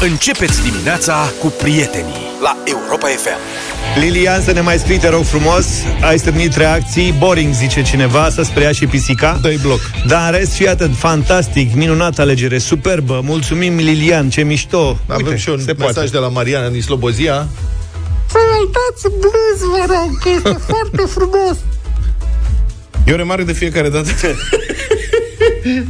Începeți dimineața cu prietenii la Europa FM. Lilian, să ne mai scrii, te rog frumos Ai stârnit reacții, boring, zice cineva Să sprea și pisica Dă-i bloc Dar în rest, fii atât, fantastic, minunată alegere Superbă, mulțumim Lilian, ce mișto Avem Uite, și un se mesaj poate. de la Mariana din Slobozia Să uitați blues, vă rog, că este foarte frumos. Eu remarc de fiecare dată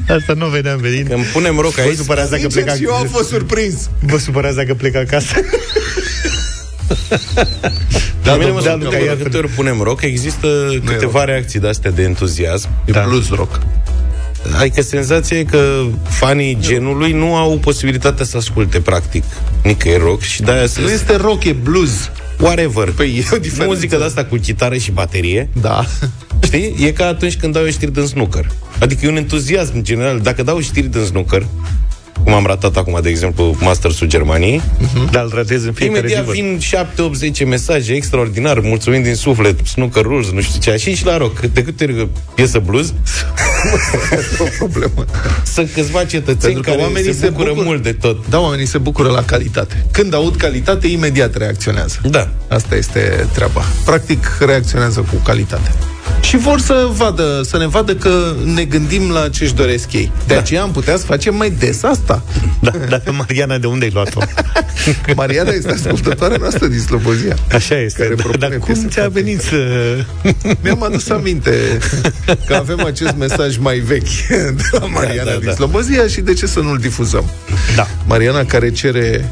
Asta nu vedeam venit Când punem rock Vă aici. supărați dacă Sincer, pleca și eu am fost surprins. Vă supărați dacă plec acasă. Da, mine domnul, mă da, supără Luca, că ia de câte ori punem rock Există câteva reacții de-astea de entuziasm. E Da. blues rock Adică senzația e că fanii genului nu au posibilitatea să asculte practic. Nicăieri rock și de-aia se... Nu este rock, e blues Whatever. Păi e o diferență. Muzică de asta cu chitară și baterie, Da știi? E ca atunci când dau eu știri din snooker. Adică e un entuziasm în general. Dacă dau știri din snooker, cum am ratat acum, de exemplu, Masters-ul Germaniei, Dar îl ratez în fiecare Imediat zi văd. vin 7, 8, 10 mesaje extraordinar, mulțumim din suflet, snooker rules, nu știu ce, așa și la rock. De câte ori piesă blues, o problemă sunt câțiva cetățeni Pentru că care oamenii se se bucură bucură. mult de tot. Da, oamenii se bucură la calitate Când aud calitate, imediat reacționează Da. Asta este treaba. Practic, reacționează cu calitate. Și vor să vadă, să ne vadă că ne gândim la ce-și doresc ei. De da. aceea am putea să facem mai des asta. Da, dar pe Mariana de unde ai luat-o? Mariana este ascultătoarea noastră din Slobozia. Așa este, Care da, propune dar cum piese ți-a foarte venit să... Mi-am adus aminte că avem acest mesaj mai vechi de la Mariana Da, da, din da. Slobozia și de ce să nu-l difuzăm? Da. Mariana care cere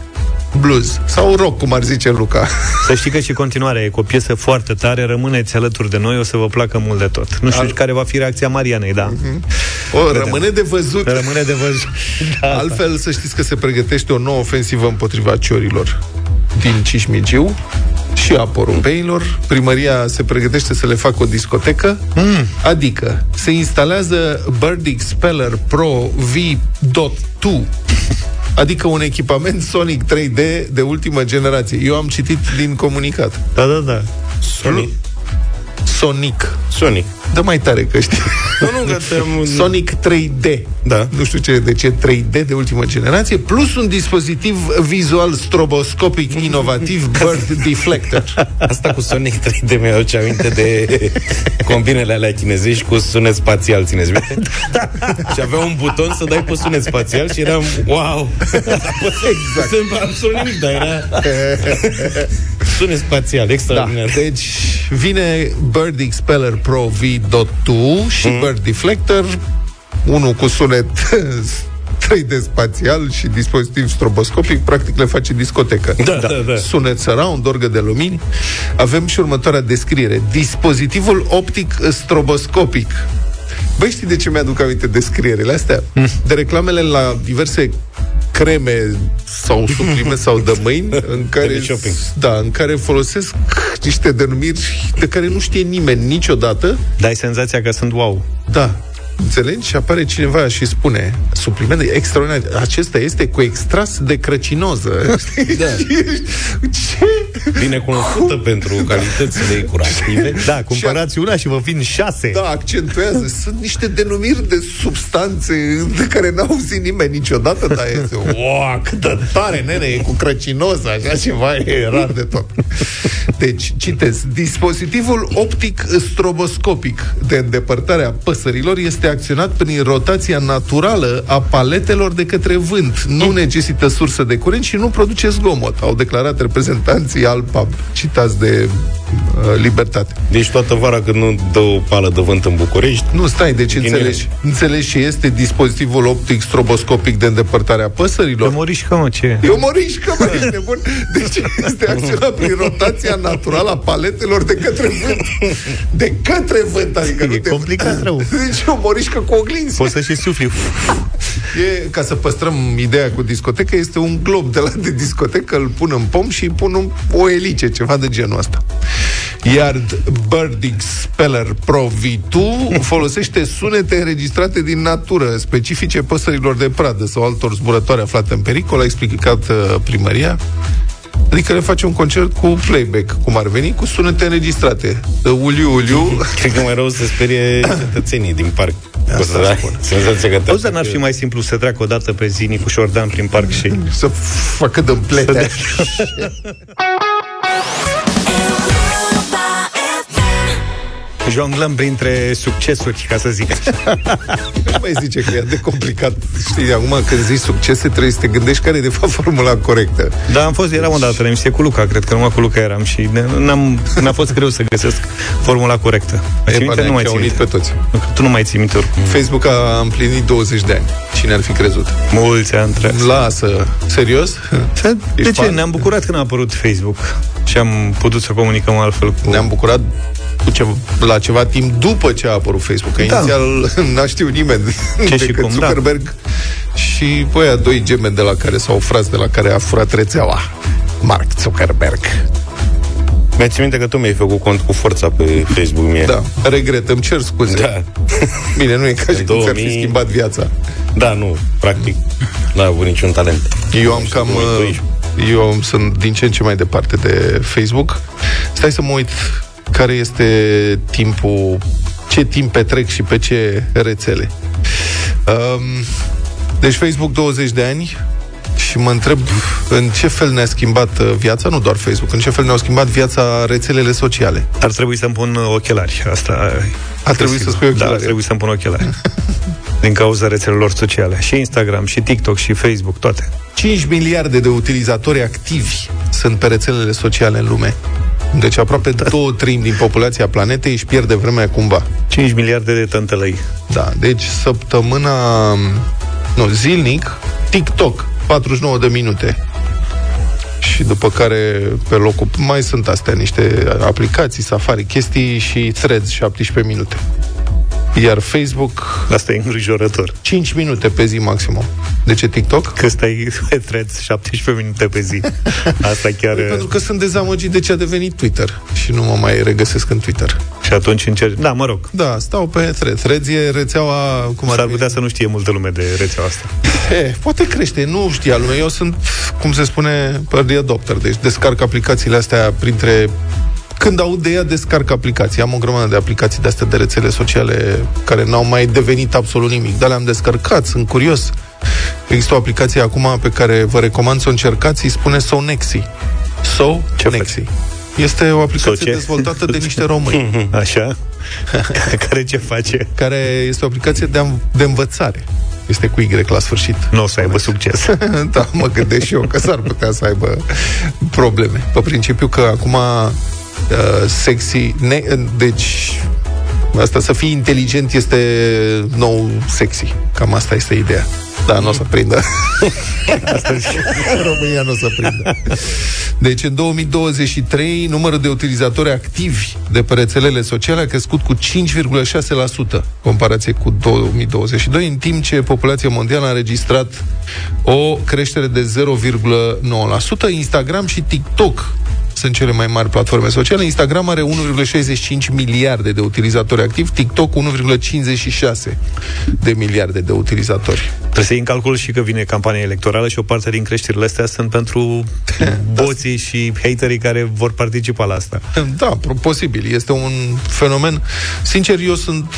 blues sau rock, cum ar zice Luca. Să știi că și continuarea e cu o piesă foarte tare, rămâneți alături de noi, o să vă placă mult de tot. Nu știu Al- care va fi reacția Marianei, da. O, rămâne de văzut. Rămâne de văzut. Da. Altfel, să știți că se pregătește o nouă ofensivă împotriva ciorilor din Cismigiu și a porumbeilor. Primăria se pregătește să le facă o discotecă, mm. adică se instalează Bird Speller Pro V.2 Adică un echipament Sonic 3D de ultimă generație. Eu am citit din comunicat. Da, da, da. Sonic. Sonic. Sonic. Dă mai tare că știi. Nu, nu, că te-am... Sonic 3D. Da. Nu știu ce, de ce 3D de ultimă generație, plus un dispozitiv vizual stroboscopic inovativ Bird Deflector. Asta cu Sonic 3D mi aduce aminte de combinele alea chinezești cu sunet spațial, țineți minte? și avea un buton să dai pe sunet spațial și eram, wow! exact. Sunt absolut nimic, dar era sunet spațial, Da. extraordinar. Deci vine Bird Expeller Pro V.2 și Mhm. Bird Deflector, unul cu sunet 3D spațial și dispozitiv stroboscopic, practic le face discotecă. Da, da, da. Sunet surround, orgă de lumini. Avem și următoarea descriere. Dispozitivul optic stroboscopic. Băi, știi de ce mi-aduc aminte descrierile astea? De reclamele la diverse creme sau suplime sau de mâini în care, shopping. da, în care folosesc niște denumiri de care nu știe nimeni niciodată Dai senzația că sunt wow. da. Înțelegi? Și apare cineva și spune supliment extraordinar. Acesta este cu extras de crăcinoză. Da. Ce? Bine cunoscută pentru calitățile curative. Da, cumpărați una și vă vin șase. Da, accentuează. Sunt niște denumiri de substanțe de care n-a auzit nimeni niciodată, dar este, wow, cât de tare, nene, e cu crăcinoză, așa ceva, e rar de tot. Deci, citez, dispozitivul optic stroboscopic de îndepărtare a păsărilor este acționat prin rotația naturală a paletelor de către vânt. Nu necesită sursă de curent și nu produce zgomot, au declarat reprezentanții Alpab, citați de uh, Libertate. Deci toată vara când nu dă o pală de vânt în București, Nu, stai, deci Ghinele. înțelegi, înțelegi ce este dispozitivul optic stroboscopic de îndepărtare a E păsărilor? morișcă, mă, ce? E o morișcă, mă, ești nebun. Deci este acționat prin rotația naturală a paletelor de către vânt. De către vânt, adică nu E de complicat rău. Deci e o morișcă cu oglinzi. Poți să și sufli. E, ca să păstrăm ideea cu discotecă, este un glob de la de discotecă, îl pun în pom și îi pun un, o elice, ceva de genul ăsta. Iar Birding Speller Pro V2 folosește sunete înregistrate din natură, specifice păsărilor de pradă sau altor zburătoare aflate în pericol, a explicat uh, primăria. Adică le face un concert cu playback, cum ar veni, cu sunete înregistrate. De uliu, uliu. cred că mai rău să sperie cetățenii din parc. Asta da, spun. senzația că te Auzi, dar n-ar fi mai simplu să treacă o dată pe zi Nicu Șordan prin parc și... Să facă de plete. Jonglăm printre succesuri, ca să zic așa. Nu mai zice că e de complicat. Știi, acum când zici succese, trebuie să te gândești care e de fapt formula corectă. Da, am fost, eram o dată la emisiune cu Luca, cred că numai cu Luca eram și n-am, n-a fost greu să găsesc formula corectă. Mai ții E, minte? bă, Nu mai ne-a ții unit minte. pe toți. Tu nu mai ții minte oricum. Facebook a împlinit 20 de ani. Cine ar fi crezut? Mulți ani trebuie. Lasă. Serios? De Ești ce? fan? Ne-am bucurat când a apărut Facebook și am putut să comunicăm altfel cu... Ne-am bucurat cu ce, la ceva timp după ce a apărut Facebook. Că Da. inițial n-a știut nimeni Ce și decât cum, da. Zuckerberg și băia doi gemeni de la care sau frați de la care a furat rețeaua. Mark Zuckerberg. Mi-ați țin minte că tu mi-ai făcut cont cu forța pe Facebook mie. Da, regret, îmi cer scuze. Da. Bine, nu e ca și În cum ți-ar fi 2000. schimbat viața. Da, nu, practic. N-a avut niciun talent. Eu am cam... uh, 2012. Eu sunt din ce în ce mai departe de Facebook. Stai să mă uit care este timpul, ce timp petrec și pe ce rețele. Um, deci Facebook 20 de ani și mă întreb în ce fel ne-a schimbat uh, viața, nu doar Facebook, în ce fel ne-au schimbat viața rețelele sociale. Ar trebui să-mi pun ochelari. Asta Ar trebui să spui Da, ochelari. ar trebui să-mi pun ochelari. Din cauza rețelelor sociale. Și Instagram, și TikTok, și Facebook, toate. 5 miliarde de utilizatori activi sunt pe rețelele sociale în lume. Deci aproape două treimi din populația planetei își pierde vremea cumva. 5 miliarde de tântălăi. Da, deci săptămâna... Nu, zilnic, TikTok, 49 de minute. Și după care, pe locul... Mai sunt astea niște aplicații, Safari, chestii și Threads, 17 minute. Iar Facebook, Asta e îngrijorător. 5 minute pe zi maximum. De ce TikTok? Că stai pe threads 17 minute pe zi. Asta chiar... Păi Pentru că sunt dezamăgit de ce a devenit Twitter și nu mă mai regăsesc în Twitter. Și atunci încerci... Da, mă rog. Da, stau pe Threads. Threads e rețeaua... Cum ar S-ar fi? putea să nu știe multă lume de rețeaua asta. E, poate crește, nu știa lumea. Eu sunt, cum se spune, early adopter, deci descarc aplicațiile astea printre... Când aud de ea, descarc aplicații. Am o grămadă de aplicații de astea de rețele sociale care n-au mai devenit absolut nimic, dar le-am descărcat, sunt curios. Există o aplicație acum pe care vă recomand să o încercați, îi spune Sonexi. So Ce Nexi. Este o aplicație So ce? dezvoltată de niște români, Așa? Care ce face? care este o aplicație de, am- de învățare. Este cu Y la sfârșit. Nu o să aibă succes. da, mă gândesc și eu că s-ar putea să aibă probleme. Pe principiu că acum uh, sexy, ne, deci asta să fii inteligent este nou sexy. Cam asta este ideea. Da, nu o să prindă. România nu o să prindă. Deci, în 2023, numărul de utilizatori activi de pe rețelele sociale a crescut cu 5,6% comparație cu 2022, în timp ce populația mondială a înregistrat o creștere de 0,9%. Instagram și TikTok sunt cele mai mari platforme sociale. Instagram are 1,65 miliarde de utilizatori activi, TikTok 1,56 de miliarde de utilizatori. Trebuie să iei în calcul și că vine campania electorală și o parte din creșterile astea sunt pentru boții și haterii care vor participa la asta. Da, pro- posibil. Este un fenomen. Sincer, eu sunt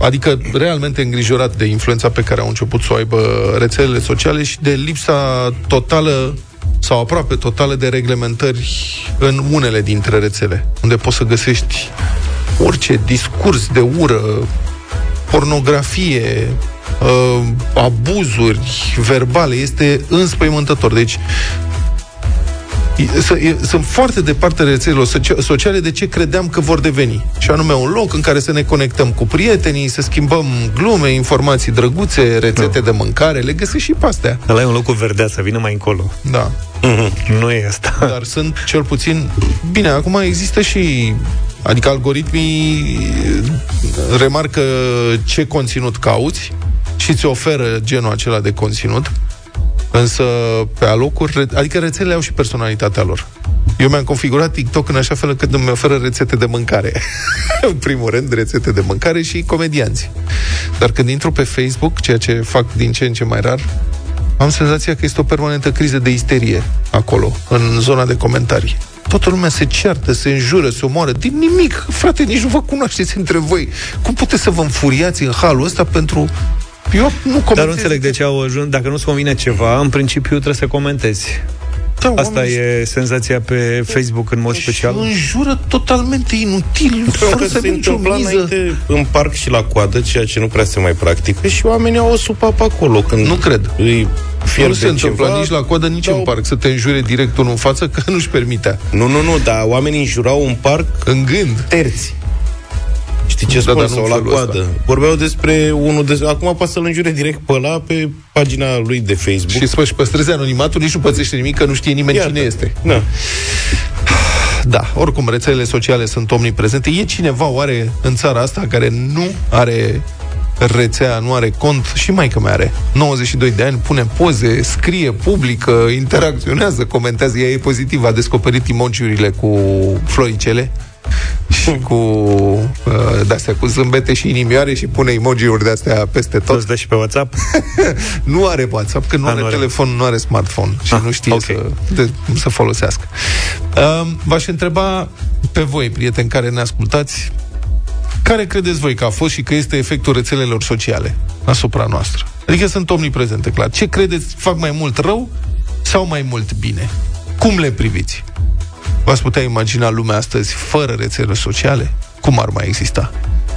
Adică realmente îngrijorat de influența pe care au început să o aibă rețelele sociale și de lipsa totală sau aproape totală de reglementări în unele dintre rețele, unde poți să găsești orice discurs de ură, pornografie, uh, abuzuri verbale, este înspăimântător. Deci, E- să- e- sunt foarte departe rețelelor socia- sociale de ce credeam că vor deveni. Și anume un loc în care să ne conectăm cu prietenii, să schimbăm glume, informații drăguțe, rețete de mâncare, le găsești și pe astea. Ăla e un loc cu verdeață, vină mai încolo. Da. Nu e asta. Dar sunt cel puțin... Bine, acum există și... Adică algoritmii remarcă ce conținut cauți și ți oferă genul acela de conținut, însă pe alocuri, re- adică rețelele au și personalitatea lor. Eu mi-am configurat TikTok în așa fel încât îmi oferă rețete de mâncare. în primul rând, rețete de mâncare și comedianți. Dar când intru pe Facebook, ceea ce fac din ce în ce mai rar, am senzația că este o permanentă criză de isterie acolo, în zona de comentarii. Toată lumea se ceartă, se înjură, se omoară. Din nimic. Frate, nici nu vă cunoașteți între voi. Cum puteți să vă înfuriați în halul ăsta pentru... Eu nu comentez. Dar nu înțeleg de ce au ajuns, dacă nu-ți convine ceva, în principiu trebuie să comentezi. Da, Asta oamenii e senzația pe Facebook în mod și special. înjură totalmente inutil, Pentru fără că să se aibă nicio întâmpla miză. înainte în parc și la coadă, ceea ce nu prea se mai practică și oamenii au o supapă acolo când Nu cred. îi fier Nu se de întâmplă ceva, nici la coadă, nici dau- în parc să te înjure direct unul în față, că nu-și permitea. Nu, nu, nu, dar oamenii înjurau un parc În gând. terți. Știi ce Da, spun? dar nu Sau în la felul coadă. ăsta. Vorbeau despre unul de... Acum poate să-l înjure direct pe ăla pe pagina lui de Facebook. Și să-și păstreze anonimatul, nici nu pățește nimic, că nu știe nimeni Iată. cine este. Da. Da, oricum, rețelele sociale sunt omniprezente. E cineva oare în țara asta care nu are rețea, nu are cont și mai că mai are 92 de ani, pune poze, scrie, publică, interacționează, comentează, ea e pozitivă, a descoperit emojiurile cu floricele și cu uh, de-astea cu zâmbete și inimioare și pune emoji-uri de-astea peste tot. Toți dă și pe WhatsApp? Nu are WhatsApp, că nu A, are nu are. telefon, nu are smartphone și Ah, nu știe ok. să, de, să folosească. Um, v-aș întreba pe voi, prieteni care ne ascultați, care credeți voi că a fost și că este efectul rețelelor sociale asupra noastră? Adică sunt omniprezente, clar. Ce credeți fac mai mult rău sau mai mult bine? Cum le priviți? V-ați putea imagina lumea astăzi fără rețele sociale? Cum ar mai exista?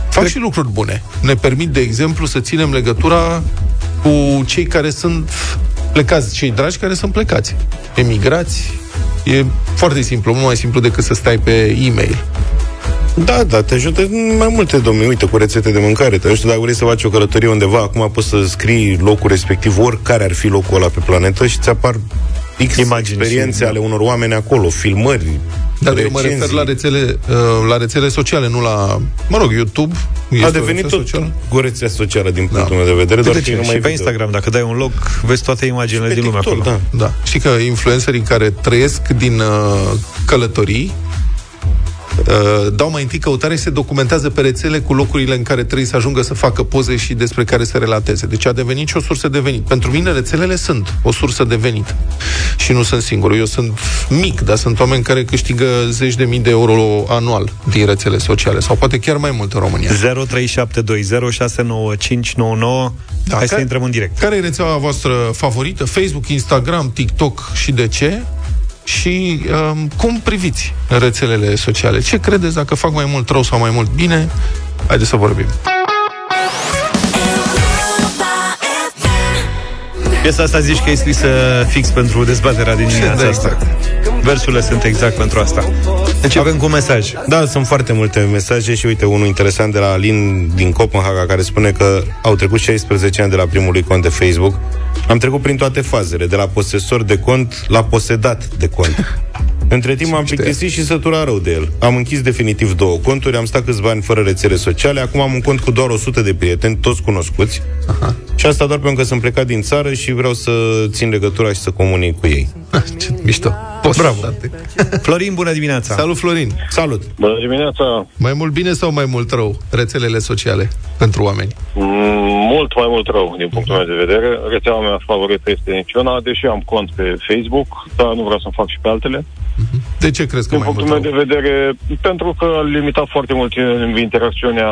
Fac și lucruri bune. Ne permit, de exemplu, să ținem legătura cu cei care sunt plecați, cei dragi care sunt plecați. Emigrați. E foarte simplu, mult mai simplu decât să stai pe e-mail. Da, da, te ajută în mai multe domenii. Uite, cu rețete de mâncare. Te ajută dacă vrei să faci o călătorie undeva. Acum poți să scrii locul respectiv, oricare ar fi locul ăla pe planetă și ți apar X Imagini experiențe și- ale unor oameni acolo, filmări, Dar eu mă recenzii. refer la rețele, uh, la rețele sociale, nu la, mă rog, YouTube. Este A o devenit rețea tot socială? o rețea socială din Da. punctul meu de vedere, doar De că ce? e numai Și pe video. Instagram, dacă dai un loc, vezi toate imaginile Pe din lume TikTok, acolo. da. Da. Știi că influencerii care trăiesc din uh, călătorii uh, dau mai întâi căutare și se documentează pe rețele cu locurile în care trebuie să ajungă să facă poze și despre care să relateze. Deci a devenit și o sursă de venit. Pentru mine rețelele sunt o sursă de venit. Și nu sunt singur. Eu sunt mic, dar sunt oameni care câștigă zeci de mii de euro anual din rețele sociale sau poate chiar mai mult în România. 0372069599 Da, Hai să care- intrăm în direct. Care e rețeaua voastră favorită? Facebook, Instagram, TikTok și de ce? Și um, cum priviți rețelele sociale? Ce credeți dacă fac mai mult rău sau mai mult bine? Haideți să vorbim. Piesa asta zici că e scrisă fix pentru dezbaterea din dimineața Da, asta. Versurile sunt exact pentru asta. Începem cu un mesaj. Da, sunt foarte multe mesaje și uite, unul interesant de la Alin din Copenhaga care spune că au trecut 16 ani de la primul lui cont de Facebook. Am trecut prin toate fazele, de la posesor de cont la posedat de cont. Între timp am plictisit și sătura rău de el. Am închis definitiv două conturi, am stat câțiva ani fără rețele sociale, acum am un cont cu doar 100 de prieteni, toți cunoscuți. Aha. Și asta doar pentru că sunt plecat din țară și vreau să țin legătura și să comunic cu ei. Ce mișto. Poți Bravo. Date. Florin, bună dimineața! Salut, Florin. Salut! Bună dimineața! Mai mult bine sau mai mult rău rețelele sociale pentru oameni? Mm, Mult mai mult rău, din punctul meu de vedere. Rețeaua mea favorită este niciuna, deși am cont pe Facebook, dar nu vreau să fac și pe altele. De ce crezi că Din mai punctul mult meu rău? de vedere, pentru că a limitat foarte mult in- interacțiunea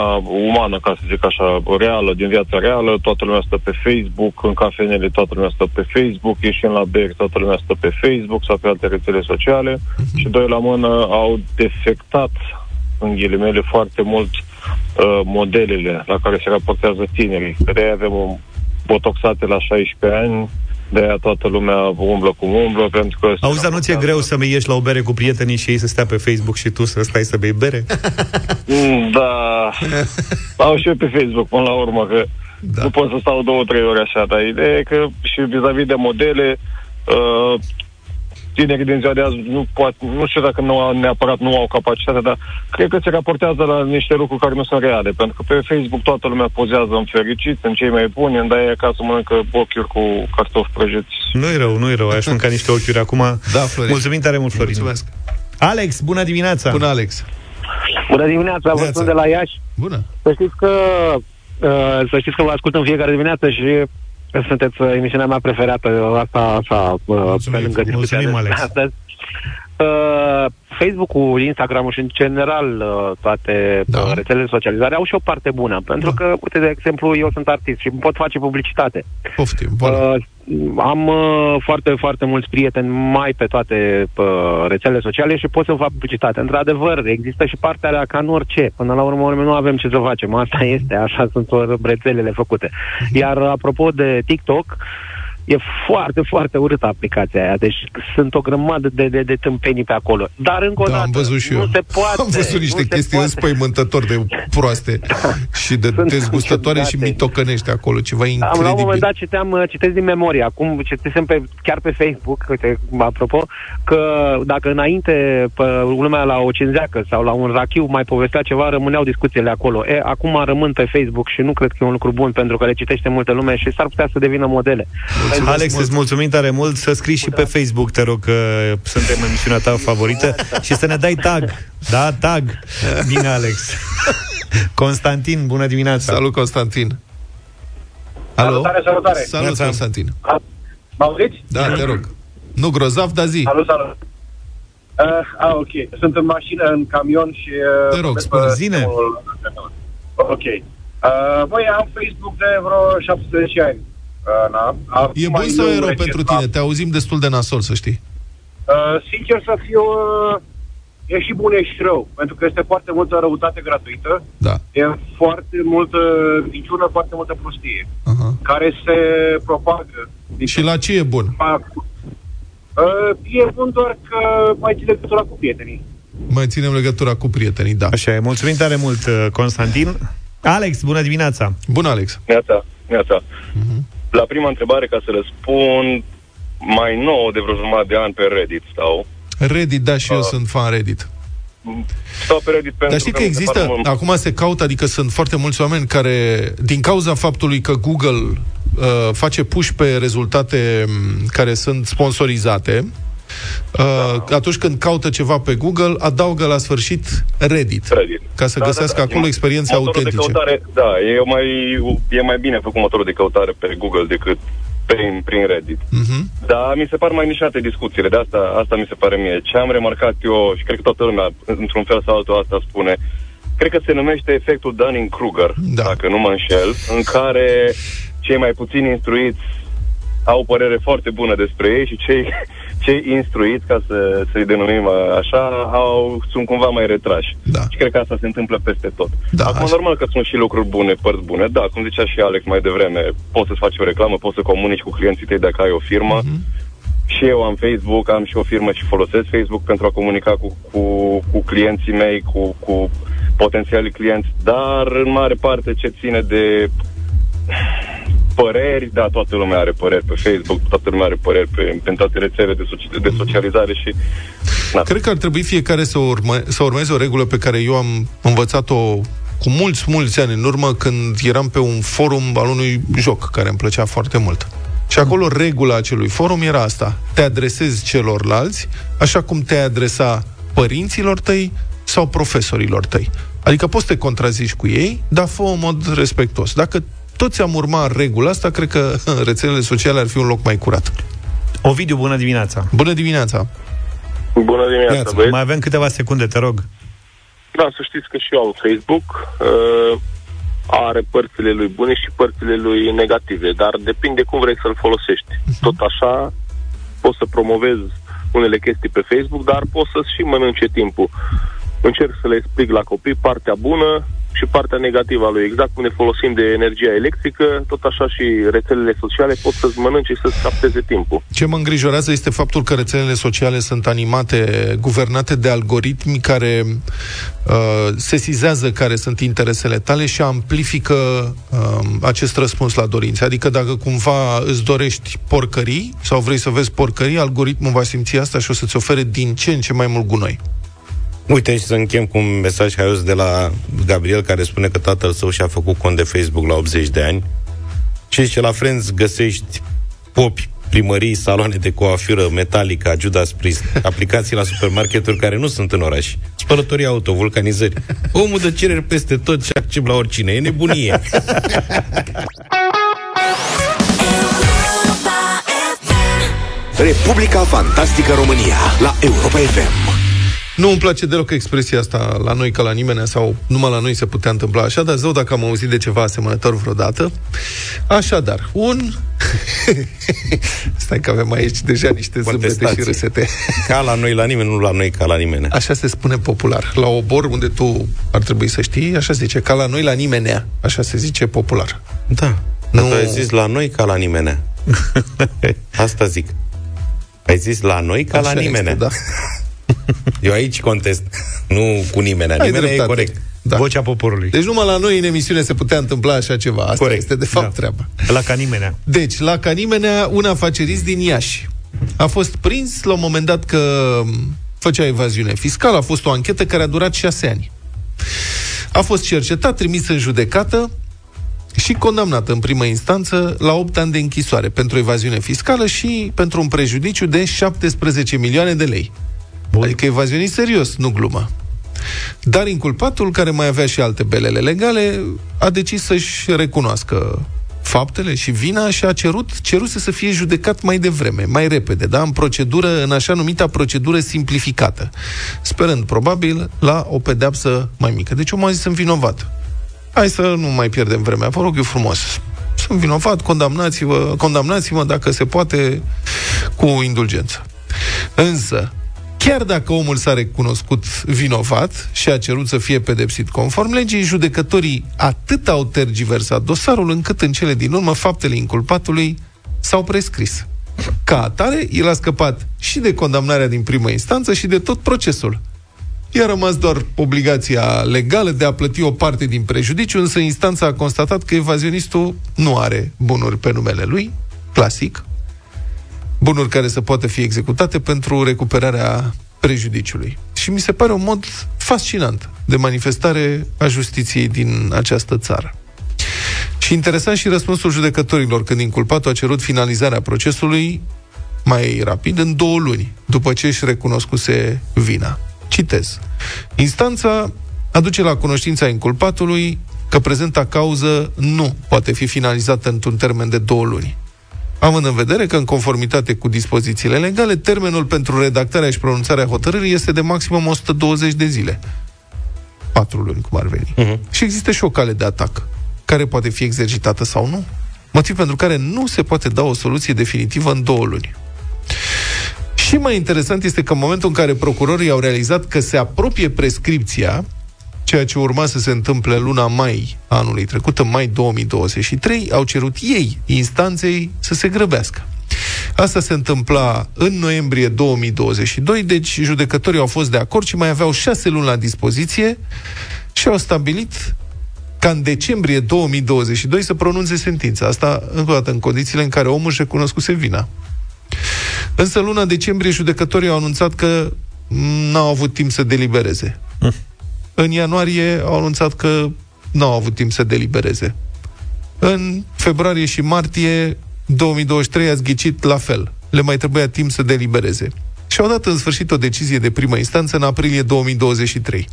umană, ca să zic așa, reală, din viața reală. Toată lumea stă pe Facebook, în cafenele toată lumea stă pe Facebook, ieșind la beri, toată lumea stă pe Facebook sau pe alte rețele sociale. Și doi la mână au defectat, în ghilimele, foarte mult uh, modelele la care se raportează tinerii. De aia avem un botoxate la 16 ani, de aia toată lumea umblă cum umblă, pentru că... se Auzi, dar nu ți-e raportează- greu să ieși la o bere cu prietenii și ei să stea pe Facebook și tu să stai să bei bere? Mm, Da. Au și eu pe Facebook, până la urmă, că Da. da. nu pot să stau două, trei ore așa, dar ideea e că și vis-a-vis de modele, uh, tinerii din ziua de azi nu, poate, nu știu dacă nu au, neapărat nu au capacitatea, dar cred că se raportează la niște lucruri care nu sunt reale, pentru că pe Facebook toată lumea pozează în fericit, în cei mai buni, în daia acasă mănâncă ochiuri cu cartofi prăjiți. Nu-i rău, nu-i rău, aș mânca niște ochiuri acum. Da, Florin. Mulțumim tare mult, Florin. Mulțumesc. Alex, bună dimineața! Bună, Alex. Bună dimineața, vă Neața. sunt de la Iași. Bună. Să știți că uh, să știți că vă ascult în fiecare dimineață și sunteți uh, emisiunea mea preferată, asta așa, uh, pe Mulțumim, lângă discuția mulțumim, de Alex. astăzi. Uh, Facebook-ul, Instagram-ul și în general uh, toate Da. da. rețelele de socializare au și o parte bună. Pentru Da. că, uite, de exemplu, eu sunt artist și îmi pot face publicitate. Poftim, voilà. Uh, am uh, foarte, foarte mulți prieteni mai pe toate uh, rețelele sociale și pot să fac publicitate. Într-adevăr, există și partea aia ca în orice. Până la urmă, urmă, nu avem ce să facem. Asta este, așa sunt uh, rețelele făcute. Iar apropo de TikTok, E foarte, foarte urâtă aplicația aia. Deci sunt o grămadă de, de, de tâmpenii pe acolo. Dar încă o Da, dată, am văzut și nu eu. se poate. Am văzut niște nu se chestii poate. înspăimântători de proaste și de Sunt dezgustătoare și ciudate. mitocănești acolo, ceva Am, la un incredibil. moment dat citeam, uh, citesc din memorie, acum citesem pe, chiar pe Facebook, uite, apropo, că dacă înainte pe lumea la o cinzeacă sau la un rachiu mai povestea ceva, rămâneau discuțiile acolo. E, acum rămân pe Facebook și nu cred că e un lucru bun pentru că le citește multă lume și s-ar putea să devină modele. Alex, îți mulțumim tare mult să scrii și pe Facebook, te rog, că suntem emisiunea ta favorită și să ne dai tag. Da, tag. Bine, Alex. Constantin, bună dimineața. Salut, Constantin. Alo? Salutare, salutare. Salut, Neața. Constantin. Mă auziți? Da, te rog. Nu grozav, dar zi. Salut, salut. Uh, ah, ok. Sunt în mașină, în camion și... Uh, Te rog, vorbesc spune, pe zine. sistemul- Ok. Uh, băi, am Facebook de vreo 17 ani. Uh, na. Acum E bun mai sau nou e rău recent pentru am- tine? Te auzim destul de nasol, să știi. Uh, sincer să fiu, uh, e și bun, e și rău. Pentru că este foarte multă răutate gratuită, Da. e foarte multă minciună, foarte multă prostie, Aha. care se propagă. din Și la ce e bun? fac. Uh, e bun doar că mai ții legătura cu prietenii. Mai ținem legătura cu prietenii, da. Așa e, mulțumim tare mult, uh, Constantin. Alex, bună dimineața. Bun, Alex. Neața, neața. La prima întrebare, ca să răspund, mai nou de vreo jumătate de ani pe Reddit stau. Reddit, da, și eu Ah. sunt fan Reddit. Stau pe Reddit pentru Dar știi că mi se pare există, mult- acum se caută, adică sunt foarte mulți oameni care, din cauza faptului că Google uh, face push pe rezultate m, care sunt sponsorizate, uh, Da. atunci când caută ceva pe Google, adaugă la sfârșit Reddit, Reddit. ca să Da, găsească da, da. acolo experiențe Motorul autentice. De căutare, da, e mai, e mai bine făcut motorul de căutare pe Google decât prin, prin Reddit. Mhm. Dar mi se par mai nișate discuțiile, de asta, asta mi se pare mie. Ce am remarcat eu, și cred că toată lumea, într-un fel sau altul, asta spune, cred că se numește efectul Dunning-Kruger, Da. dacă nu mă înșel, în care cei mai puțin instruiți au o părere foarte bună despre ei și cei, cei instruiți, ca să, să-i denumim așa, au, sunt cumva mai retrași. Da. Și cred că asta se întâmplă peste tot. Da, Acum, așa. normal că sunt și lucruri bune, părți bune. Da, cum zicea și Alex mai devreme, poți să-ți faci o reclamă, poți să comunici cu clienții tăi dacă ai o firmă. Mhm. Și eu am Facebook, am și o firmă și folosesc Facebook pentru a comunica cu, cu, cu clienții mei, cu, cu potențialii clienți, dar în mare parte ce ține de păreri, da, toată lumea are păreri pe Facebook, toată lumea are păreri pe, pe toate rețelele de, soci- de socializare și... Na. Cred că ar trebui fiecare să, urme, să urmeze o regulă pe care eu am învățat-o cu mulți, mulți ani în urmă când eram pe un forum al unui joc care îmi plăcea foarte mult. Și acolo regula acelui forum era asta. Te adresezi celorlalți așa cum te-ai adresa părinților tăi sau profesorilor tăi. Adică poți să te contrazici cu ei, dar fă în mod respectuos. Dacă toți am urmat regula asta, cred că rețelele sociale ar fi un loc mai curat. Ovidiu, bună dimineața. Bună dimineața! Bună dimineața, Iață, băieți. Mai avem câteva secunde, te rog. Da, să știți că și eu am Facebook. Uh, are părțile lui bune și părțile lui negative, dar depinde cum vrei să-l folosești. Tot așa, poți să promovezi unele chestii pe Facebook, dar poți să-ți și mănânce timpul. Încerc să le explic la copii partea bună și partea negativă a lui. Exact cum ne folosim de energia electrică, tot așa și rețelele sociale pot să-ți mănânce și să-ți capteze timpul. Ce mă îngrijorează este faptul că rețelele sociale sunt animate, guvernate de algoritmi care uh, sesizează care sunt interesele tale și amplifică uh, acest răspuns la dorințe. Adică dacă cumva îți dorești porcării sau vrei să vezi porcării, algoritmul va simți asta și o să-ți ofere din ce în ce mai mult gunoi. Uite, și să închem cu un mesaj haios de la Gabriel, care spune că tatăl său și-a făcut cont de Facebook la 80 de ani și zice, la Friends găsești popi, primării, saloane de coafură, Metallica, Judas Priest, aplicații la supermarketuri care nu sunt în oraș, spălătorii auto, vulcanizări. Omul de cereri peste tot și accept la oricine. E nebunie. Republica Fantastică România la Europa FM. Nu îmi place deloc expresia asta la noi ca la nimeni sau numai la noi se putea întâmpla așa, dar zău dacă am auzit de ceva asemănător vreodată. Așadar, un... Stai că avem aici deja niște zâmbete și Contestație. râsete. Ca la noi la nimeni, nu la noi ca la nimeni. Așa se spune popular. La obor, unde tu ar trebui să știi, așa se zice, ca la noi la nimenea. Așa se zice popular. Da. Nu- Nu. Tu ai zis la noi ca la nimeni. Asta zic. Ai zis la noi ca Așa la nimeni. este, da. Eu aici contest. Nu cu nimeni. Ai Nimeni e dreptate. corect. Da. Vocea poporului. Deci numai la noi în emisiune se putea întâmpla așa ceva. Asta Corect. este de fapt Da. treaba. La ca nimenea. Deci, la Canimenea, un afacerist din Iași a fost prins la un moment dat că m, făcea evaziune fiscală. A fost o anchetă care a durat șase ani. A fost cercetat, trimis în judecată și condamnat în primă instanță la 8 ani de închisoare pentru evaziune fiscală și pentru un prejudiciu de 17 milioane de lei. Bun. Adică evazionist serios, nu glumă. Dar inculpatul, care mai avea și alte belele legale, a decis să-și recunoască faptele și vina și a cerut, ceruse să fie judecat mai devreme, mai repede, da? în procedură, în așa numita procedură simplificată, sperând probabil la o pedeapsă mai mică. Deci omul a zis sunt vinovat. Hai să nu mai pierdem vremea, vă rog eu frumos. Sunt vinovat, condamnați-vă, condamnați-mă dacă se poate cu indulgență. Însă, Chiar dacă omul s-a recunoscut vinovat și a cerut să fie pedepsit conform legii, judecătorii atât au tergiversat dosarul încât în cele din urmă faptele inculpatului s-au prescris. Ca atare, el a scăpat și de condamnarea din primă instanță și de tot procesul. I-a rămas doar obligația legală de a plăti o parte din prejudiciu, însă instanța a constatat că evazionistul nu are bunuri pe numele lui, clasic, bunuri care să poată fi executate pentru recuperarea prejudiciului. Și mi se pare un mod fascinant de manifestare a justiției din această țară. Și interesant și răspunsul judecătorilor când inculpatul a cerut finalizarea procesului mai rapid, în două luni, după ce își recunoscuse vina. Citez. Instanța aduce la cunoștința inculpatului că prezenta cauză nu poate fi finalizată într-un termen de două luni având în vedere că, în conformitate cu dispozițiile legale, termenul pentru redactarea și pronunțarea hotărârii este de maximum 120 de zile. 4 luni, cum ar veni. Uh-huh. Și există și o cale de atac, care poate fi exercitată sau nu. Motiv pentru care nu se poate da o soluție definitivă în două luni. Și mai interesant este că în momentul în care procurorii au realizat că se apropie prescripția, ceea ce urma să se întâmple în luna mai anului trecut, în mai 2023, au cerut ei, instanței, să se grăbească. Asta se întâmpla în noiembrie 2022, deci judecătorii au fost de acord și mai aveau șase luni la dispoziție și au stabilit ca în decembrie 2022 să pronunțe sentința. Asta, încă o dată, în condițiile în care omul își recunoscuse vina. Însă, în luna decembrie, judecătorii au anunțat că n-au avut timp să delibereze. În ianuarie au anunțat că n-au avut timp să delibereze. În februarie și martie 2023 a zghicit la fel. Le mai trebuia timp să delibereze. Și au dat în sfârșit o decizie de primă instanță în aprilie 2023.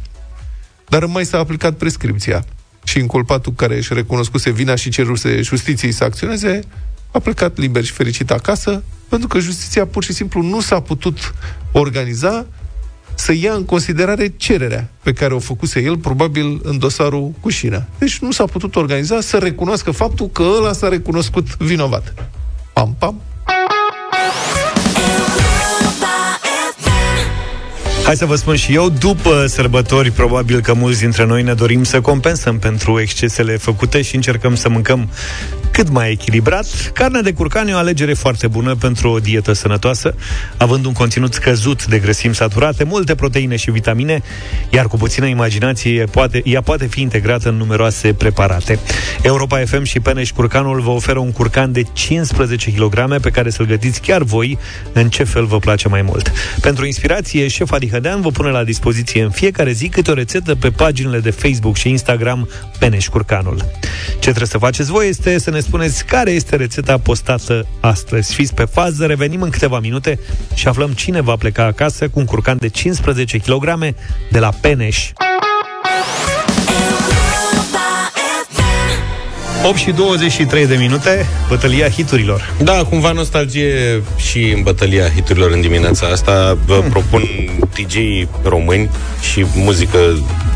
Dar în mai s-a aplicat prescripția și inculpatul care își recunoscuse vina și ceruse justiției să acționeze a plecat liber și fericit acasă pentru că justiția pur și simplu nu s-a putut organiza să ia în considerare cererea pe care o făcuse el, probabil în dosarul cu șina. Deci nu s-a putut organiza să recunoască faptul că ăla s-a recunoscut vinovat. Pam, pam. Hai să vă spun și eu, după sărbători, probabil că mulți dintre noi ne dorim să compensăm pentru excesele făcute și încercăm să mâncăm cât mai echilibrat. Carnea de curcan e o alegere foarte bună pentru o dietă sănătoasă, având un conținut scăzut de grăsimi saturate, multe proteine și vitamine, iar cu puțină imaginație poate, ea poate fi integrată în numeroase preparate. Europa FM și Peneș Curcanul vă oferă un curcan de 15 kg pe care să-l gătiți chiar voi în ce fel vă place mai mult. Pentru inspirație, șef Adihădean vă pune la dispoziție în fiecare zi câte o rețetă pe paginile de Facebook și Instagram Peneș Curcanul. Ce trebuie să faceți voi este să ne spuneți care este rețeta postată astăzi. Fiți pe fază, revenim în câteva minute și aflăm cine va pleca acasă cu un curcan de 15 kg de la Peneș. 8 și 23 de minute, bătălia hiturilor. Da, cumva nostalgie și în bătălia hiturilor în dimineața asta. Vă hmm. propun DJ români și muzică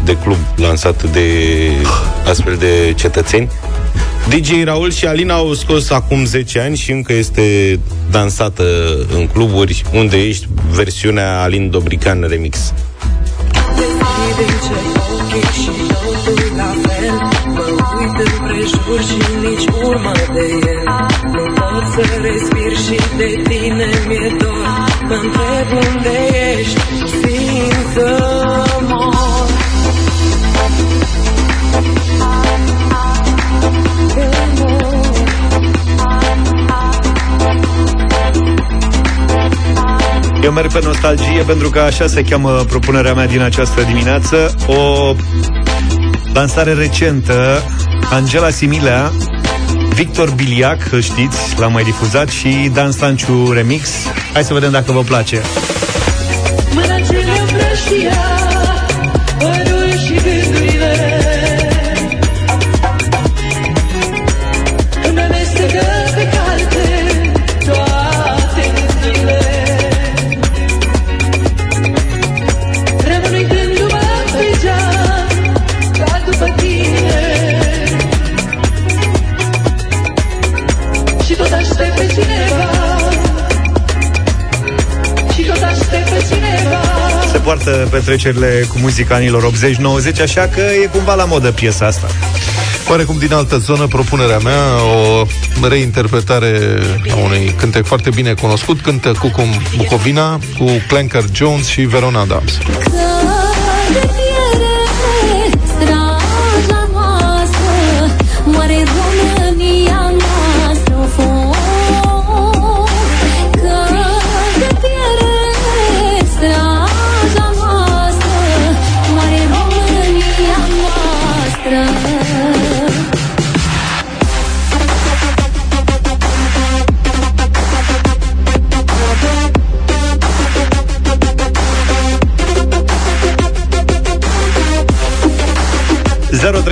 de club lansată de astfel de cetățeni. DJ Raul și Alina au scos acum 10 ani și încă este dansată în cluburi unde ești versiunea Alin Dobrican remix. Deschide și totul la fel Mă uit împrejur și nici urmă de el. Nu pot să respir și de tine mi-e dor. Mă întreb unde ești, simt să mor Eu merg pe nostalgie pentru că așa se cheamă propunerea mea din această dimineață. O lansare recentă, Angela Similea, Victor Biliac, știți, l-am mai difuzat, și Dan Stanciu Remix. Hai să vedem dacă vă place. Mâna ce petrecerile cu muzica anilor 80-90, așa că e cumva la modă piesa asta. Oarecum din altă zonă, propunerea mea, o reinterpretare a unui cântec foarte bine cunoscut, cântă cu Bucovina, cu Clanker Jones și Verona Adams.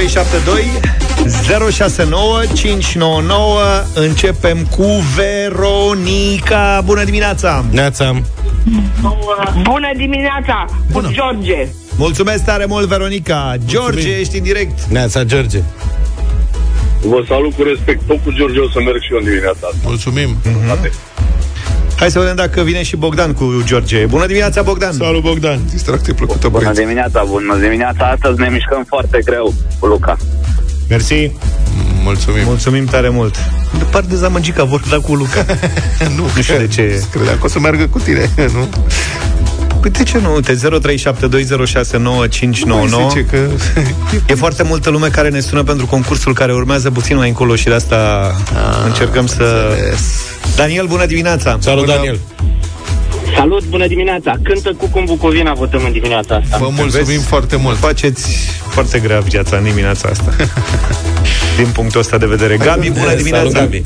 ...069 599 Începem cu Veronica Bună dimineața! Neața! Bună dimineața! Bună. Cu George! Mulțumesc tare mult, Veronica! George, Mulțumim. ești în direct! Neața, George! Vă salut cu respect. Tot cu George o să merg și eu în dimineața asta. Mulțumim! Mm-hmm. Hai să vedem dacă vine și Bogdan cu George. Bună dimineața, Bogdan! Salut, Bogdan! Distracție plăcută, Bună băieți. dimineața, bună dimineața! Astăzi ne mișcăm foarte greu cu Luca. Mersi! Mulțumim! Mulțumim tare mult! De par dezamăgit că vor da cu Luca. nu, nu știu de ce. Credeam că o să meargă cu tine, nu? Păi de ce nu? Uite, 0372069599 zice că... E foarte multă lume care ne sună pentru concursul care urmează puțin mai încolo și de asta A, încercăm să... Înțeles. Daniel, bună dimineața! Salut, bună. Daniel! Salut, bună dimineața! Cântă cu cum Bucovina votăm în dimineața asta. Vă mulțumim Vezi? foarte mult. Faceți foarte grea viața în dimineața asta. Din punctul ăsta de vedere. Gabi, bună dimineața! Salut, Gabi.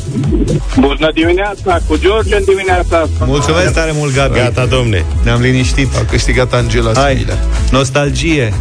Bună dimineața! Cu George în dimineața asta. Mulțumesc tare mult, Gabi. Gata, domne. Ne-am liniștit. A câștigat Angela Hai, nostalgie.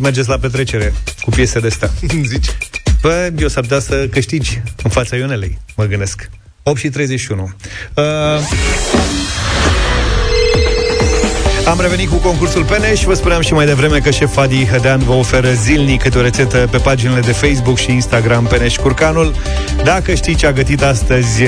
Mergeți la petrecere cu piese de astea. Zici? Păi, eu s-ar putea să câștigi în fața Ionelei, mă gândesc. 8 și 31. Uh, am revenit cu concursul Peneș și vă spuneam și mai devreme că șef Adi Hădean vă oferă zilnic câte o rețetă pe paginile de Facebook și Instagram Peneș Curcanul. Dacă știi ce a gătit astăzi,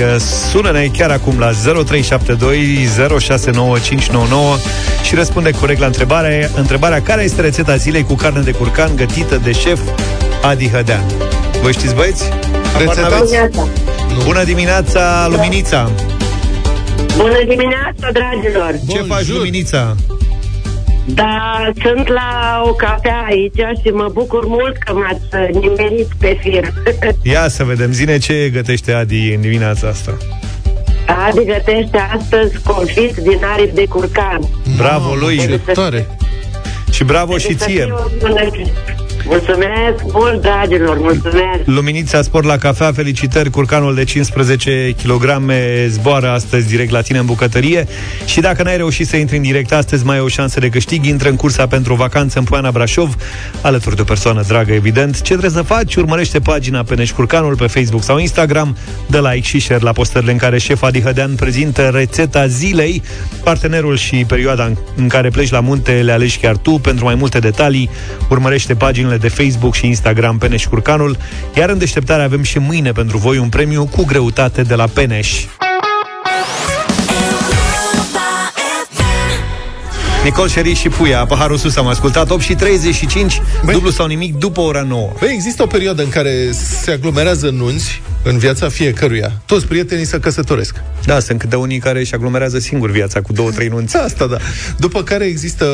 sună-ne chiar acum la 0372 069599 și răspunde corect la întrebarea, întrebarea care este rețeta zilei cu carne de curcan gătită de șef Adi Hădean. Vă știți, băieți? Habar Rețeta? n-aveți? Bună dimineața, Luminița! Bună dimineața, dragilor! Ce faci, Luminița? Da, sunt la o cafea aici și mă bucur mult că m-ați nimerit pe fir. Ia să vedem, zine ce gătește Adi în dimineața asta. Adi gătește astăzi confit din aripi de curcan. Bravo lui! Ce tare! Și bravo și Să ție! Fie o bună zi. Mulțumesc mult, dragilor, mulțumesc! Luminița Sport la cafea, felicitări, curcanul de 15 kg zboară astăzi direct la tine în bucătărie și dacă n-ai reușit să intri în direct astăzi, mai ai o șansă de câștig, intră în cursa pentru o vacanță în Poiana Brașov, alături de o persoană dragă, evident. Ce trebuie să faci? Urmărește pagina Peneș Curcanul pe Facebook sau Instagram, dă like și share la postările în care șef Adi Hădean prezintă rețeta zilei, partenerul și perioada în, în care pleci la munte le alegi chiar tu. Pentru mai multe detalii, urmărește paginile de Facebook și Instagram Peneș Curcanul, iar în deșteptare avem și mâine pentru voi un premiu cu greutate de la Peneș. Nicol Șeriș și Puia, paharul sus am ascultat 8 și 35, Băi. dublu sau nimic după ora 9 Băi, există o perioadă în care se aglomerează nunți în viața fiecăruia. Toți prietenii se căsătoresc. Da, sunt câte unii care își aglomerează singur viața cu două, trei nunți Asta, da. După care există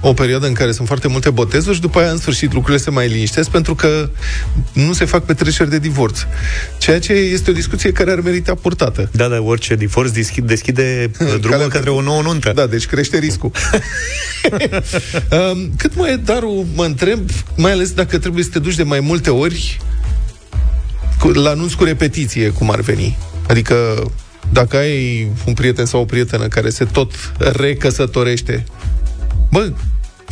o perioadă în care sunt foarte multe botezuri și după aia, în sfârșit, lucrurile se mai liniștesc pentru că nu se fac petreceri de divorț. Ceea ce este o discuție care ar merita purtată. Da, da, orice divorț deschide, deschide uh, drumul către o nouă nuntă Da, deci crește riscul. Um, Cât mai e darul, mă întreb, mai ales dacă trebuie să te duci de mai multe ori cu, la anunț cu repetiție, cum ar veni. Adică dacă ai un prieten sau o prietenă care se tot recăsătorește, bă,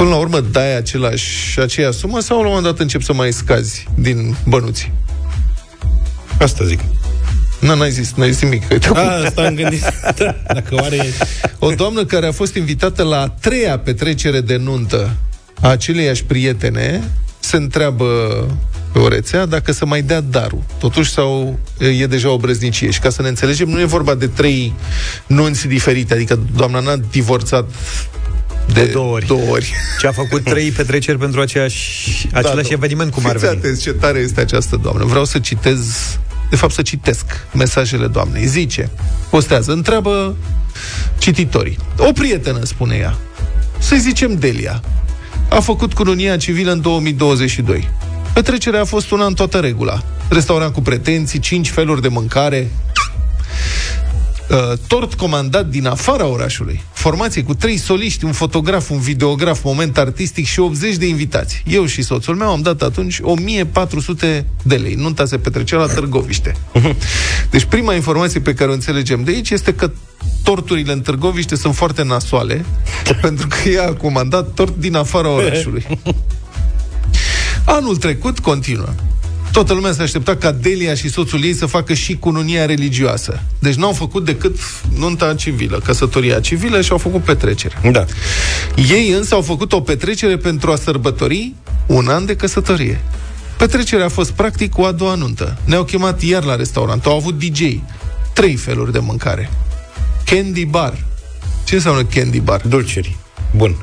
Până la urmă dai același, aceeași sumă sau la un moment dat încep să mai scazi din bănuți? Asta zic. Nu, n-ai zis, n-ai zis nimic. A, asta am gândit. Da, dacă oare... O doamnă care a fost invitată la a treia petrecere de nuntă a aceleiași prietene se întreabă pe o rețea dacă să mai dea darul. Totuși sau e deja o brăznicie. Și ca să ne înțelegem, nu e vorba de trei nunți diferite. Adică doamna n-a divorțat de, De două ori. două ori. Ce a făcut trei petreceri pentru aceeași, același da. eveniment, cum ar Fiți veni. atenți ce tare este această doamnă. Vreau să citez, de fapt să citesc mesajele doamnei. Zice, postează, întreabă cititorii. O prietenă, spune ea, să-i zicem Delia, a făcut cununia civilă în 2022. Petrecerea a fost una în toată regula. Restaurant cu pretenții, cinci feluri de mâncare, Uh, tort comandat din afara orașului. Formație cu trei soliști, un fotograf, un videograf, moment artistic și 80 de invitați. Eu și soțul meu am dat atunci 1400 de lei. Nunta se petrecea la Târgoviște. Deci prima informație pe care o înțelegem de aici este că torturile în Târgoviște sunt foarte nasoale, pentru că ea a comandat tort din afara orașului. Anul trecut continuă. Toată lumea se aștepta ca Delia și soțul ei să facă și cununia religioasă. Deci n-au făcut decât nunta civilă, căsătoria civilă și au făcut petrecere. Da. Ei însă au făcut o petrecere pentru a sărbători un an de căsătorie. Petrecerea a fost practic o a doua nuntă. Ne-au chemat iar la restaurant. Au avut DJ. Trei feluri de mâncare. Candy bar. Ce înseamnă candy bar? Dulciuri. Bun.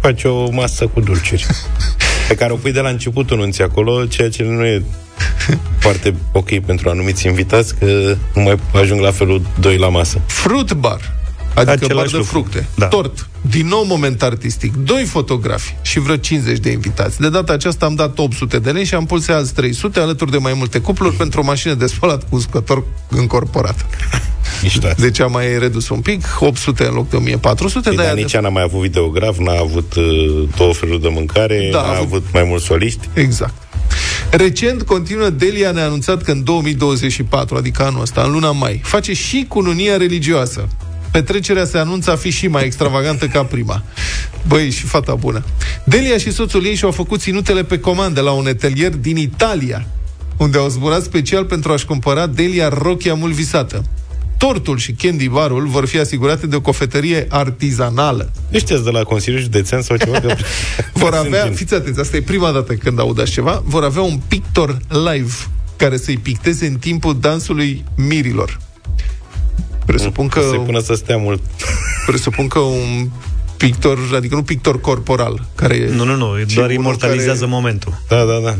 Faci o masă cu dulciuri. pe care o pui de la începutul nunții acolo, ceea ce nu e foarte ok pentru anumiți invitați, că nu mai ajung la felul 2 la masă. Fruit bar. Adică Același bar de lucru. fructe. Da. Tort. Din nou moment artistic. Doi fotografi și vreo 50 de invitați. De data aceasta am dat 800 de lei și am pus alți 300 alături de mai multe cupluri pentru o mașină de spălat cu uscător încorporat. Mișto. Deci am mai redus un pic, 800 în loc de 1400, Păi, dar dar ea nici ea n-a mai avut videograf, n-a avut uh, două feluri de mâncare, Da, n-a a avut- avut mai mulți soliști. Exact. Recent, continuă, Delia ne-a anunțat că în 2024, adică anul ăsta, în luna mai, face și cununia religioasă. Petrecerea se anunță a fi și mai extravagantă ca prima. Băi, și fata bună. Delia și soțul ei și-au făcut ținutele pe comandă la un atelier din Italia, unde au zburat special pentru a-și cumpăra Delia rochia mult visată. Tortul și candy barul vor fi asigurate de o cofetărie artizanală. Ăștia de la Consiliul Județean sau ceva? Că Vor sunt avea, gen- fiți atenți, asta e prima dată când aud așa ceva, vor avea un pictor live care să-i picteze în timpul dansului mirilor. Presupun că, Se pună să stea mult. presupun că un pictor, adică nu pictor corporal, care Nu, nu, nu, ci doar unul imortalizează care- momentul. Da, da, da.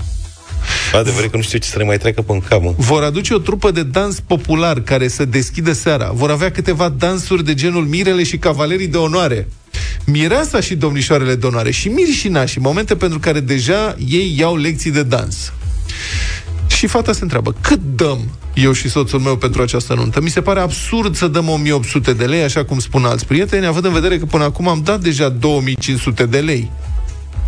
Adevărat că nu știu ce să le mai treacă pe cap, mă. Vor aduce o trupă de dans popular care să deschidă seara. Vor avea câteva dansuri de genul Mirele și Cavalerii de Onoare. Mireasa și domnișoarele de onoare și miri și nași, momente pentru care deja ei iau lecții de dans. Și fata se întreabă, cât dăm eu și soțul meu pentru această nuntă? Mi se pare absurd să dăm 1800 de lei, așa cum spun alți prieteni, având în vedere că până acum am dat deja 2500 de lei.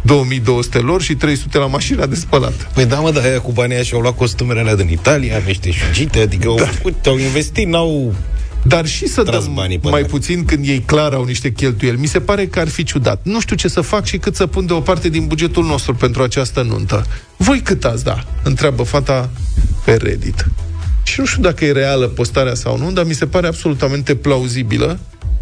2200 lor și 300 la mașina de spălat. Păi da, mă, dar aia cu banii aia și-au luat costumele alea din Italia, niște șugite, adică da. au, făcut, au investit, n-au... Dar și să Tras dăm banii pe mai ea. puțin când ei clar au niște cheltuieli. Mi se pare că ar fi ciudat. Nu știu ce să fac și cât să pun deoparte din bugetul nostru pentru această nuntă. Voi cât ați da? Întreabă fata pe Reddit. Și nu știu dacă e reală postarea sau nu, dar mi se pare absolutamente plauzibilă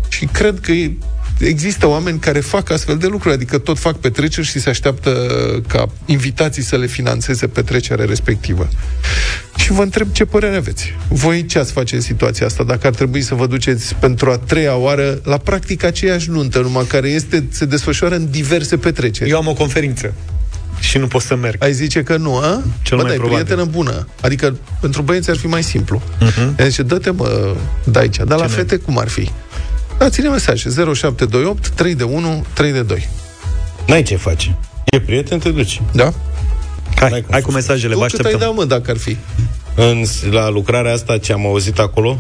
și cred că e- există oameni care fac astfel de lucruri, adică tot fac petreceri și se așteaptă ca invitații să le financeze petrecerea respectivă. Și vă întreb ce părere aveți. Voi ce ați face în situația asta dacă ar trebui să vă duceți pentru a treia oară la practic aceeași nuntă, numai care este, se desfășoară în diverse petreceri? Eu am o conferință și nu pot să merg. Ai zice că nu, a? Cel Bă, mai dar e probabil. prietenă bună. Adică pentru băieți ar fi mai simplu. Uh-huh. Ea zice, dă-te mă, de aici. Dar la Ce fete cum ar fi? Dați-ne mesaje 0728 3 de 1 3 de 2. N-ai ce face. E prieten, te duci. Da? Hai, N-ai cum hai să cu mesajele, Tu vă cât ai așteptăm. da, mă, dacă ar fi? În, la lucrarea asta ce am auzit acolo,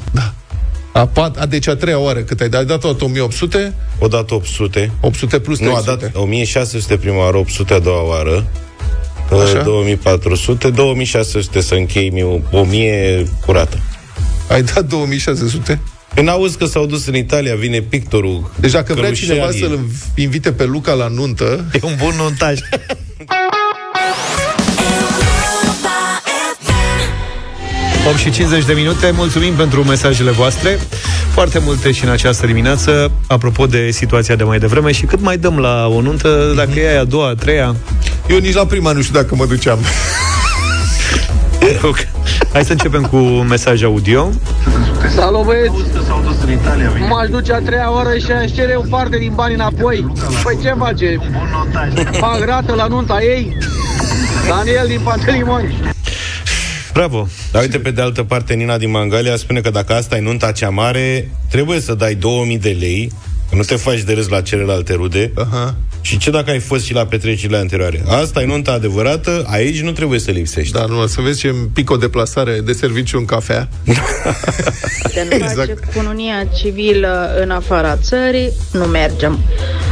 A, pat, a, deci a treia oară cât ai dat? Ai dat tot 1800, o dat 800, 800 plus nu, a 300. dat 1600 prima oară, 800 a doua oară, Așa. 2400, 2600 să închei mi 1000 curată. Ai dat 2600? Când auzi că s-au dus în Italia, vine pictorul. Deci dacă vrea călușei cineva Ali. să-l invite pe Luca la nuntă... E un bun montaj. 8 și 50 de minute, mulțumim pentru mesajele voastre Foarte multe și în această dimineață Apropo de situația de mai devreme Și cât mai dăm la o nuntă Dacă e aia a doua, a treia Eu nici la prima nu știu dacă mă duceam Hai să începem cu un mesaj audio Salut băieți! M-aș duce a treia oră și aș cere o parte din bani înapoi. Păi ce face? Fac rată la nunta ei? Daniel din Pantelimoni. Bravo! Dar uite, pe de altă parte, Nina din Mangalia spune că dacă asta e nunta cea mare, trebuie să dai 2000 de lei, că nu te faci de râs la celelalte rude. Aha. Și ce dacă ai fost și la petrecerile anterioare? Asta e nunta adevărată, aici nu trebuie să lipsești. Da, nu, să vezi ce pic o deplasare de serviciu în cafea. Exact. Exact. face cununia civilă în afara țării, nu mergem.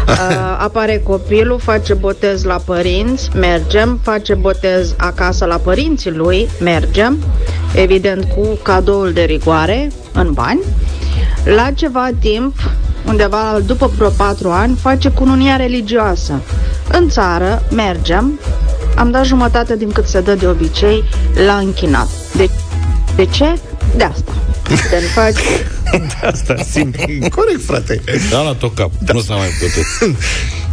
Uh, apare copilul, face botez la părinți, mergem. Face botez acasă la părinții lui, mergem. Evident cu cadoul de rigoare, în bani. La ceva timp, undeva după vreo patru ani, face cununia religioasă. În țară, mergem. Am dat jumătate din cât se dă de obicei la închinat. De, de ce? De asta. Te faci Asta, simplu. Corect, frate. Da, la tot cap. Da. Nu s-a mai putut.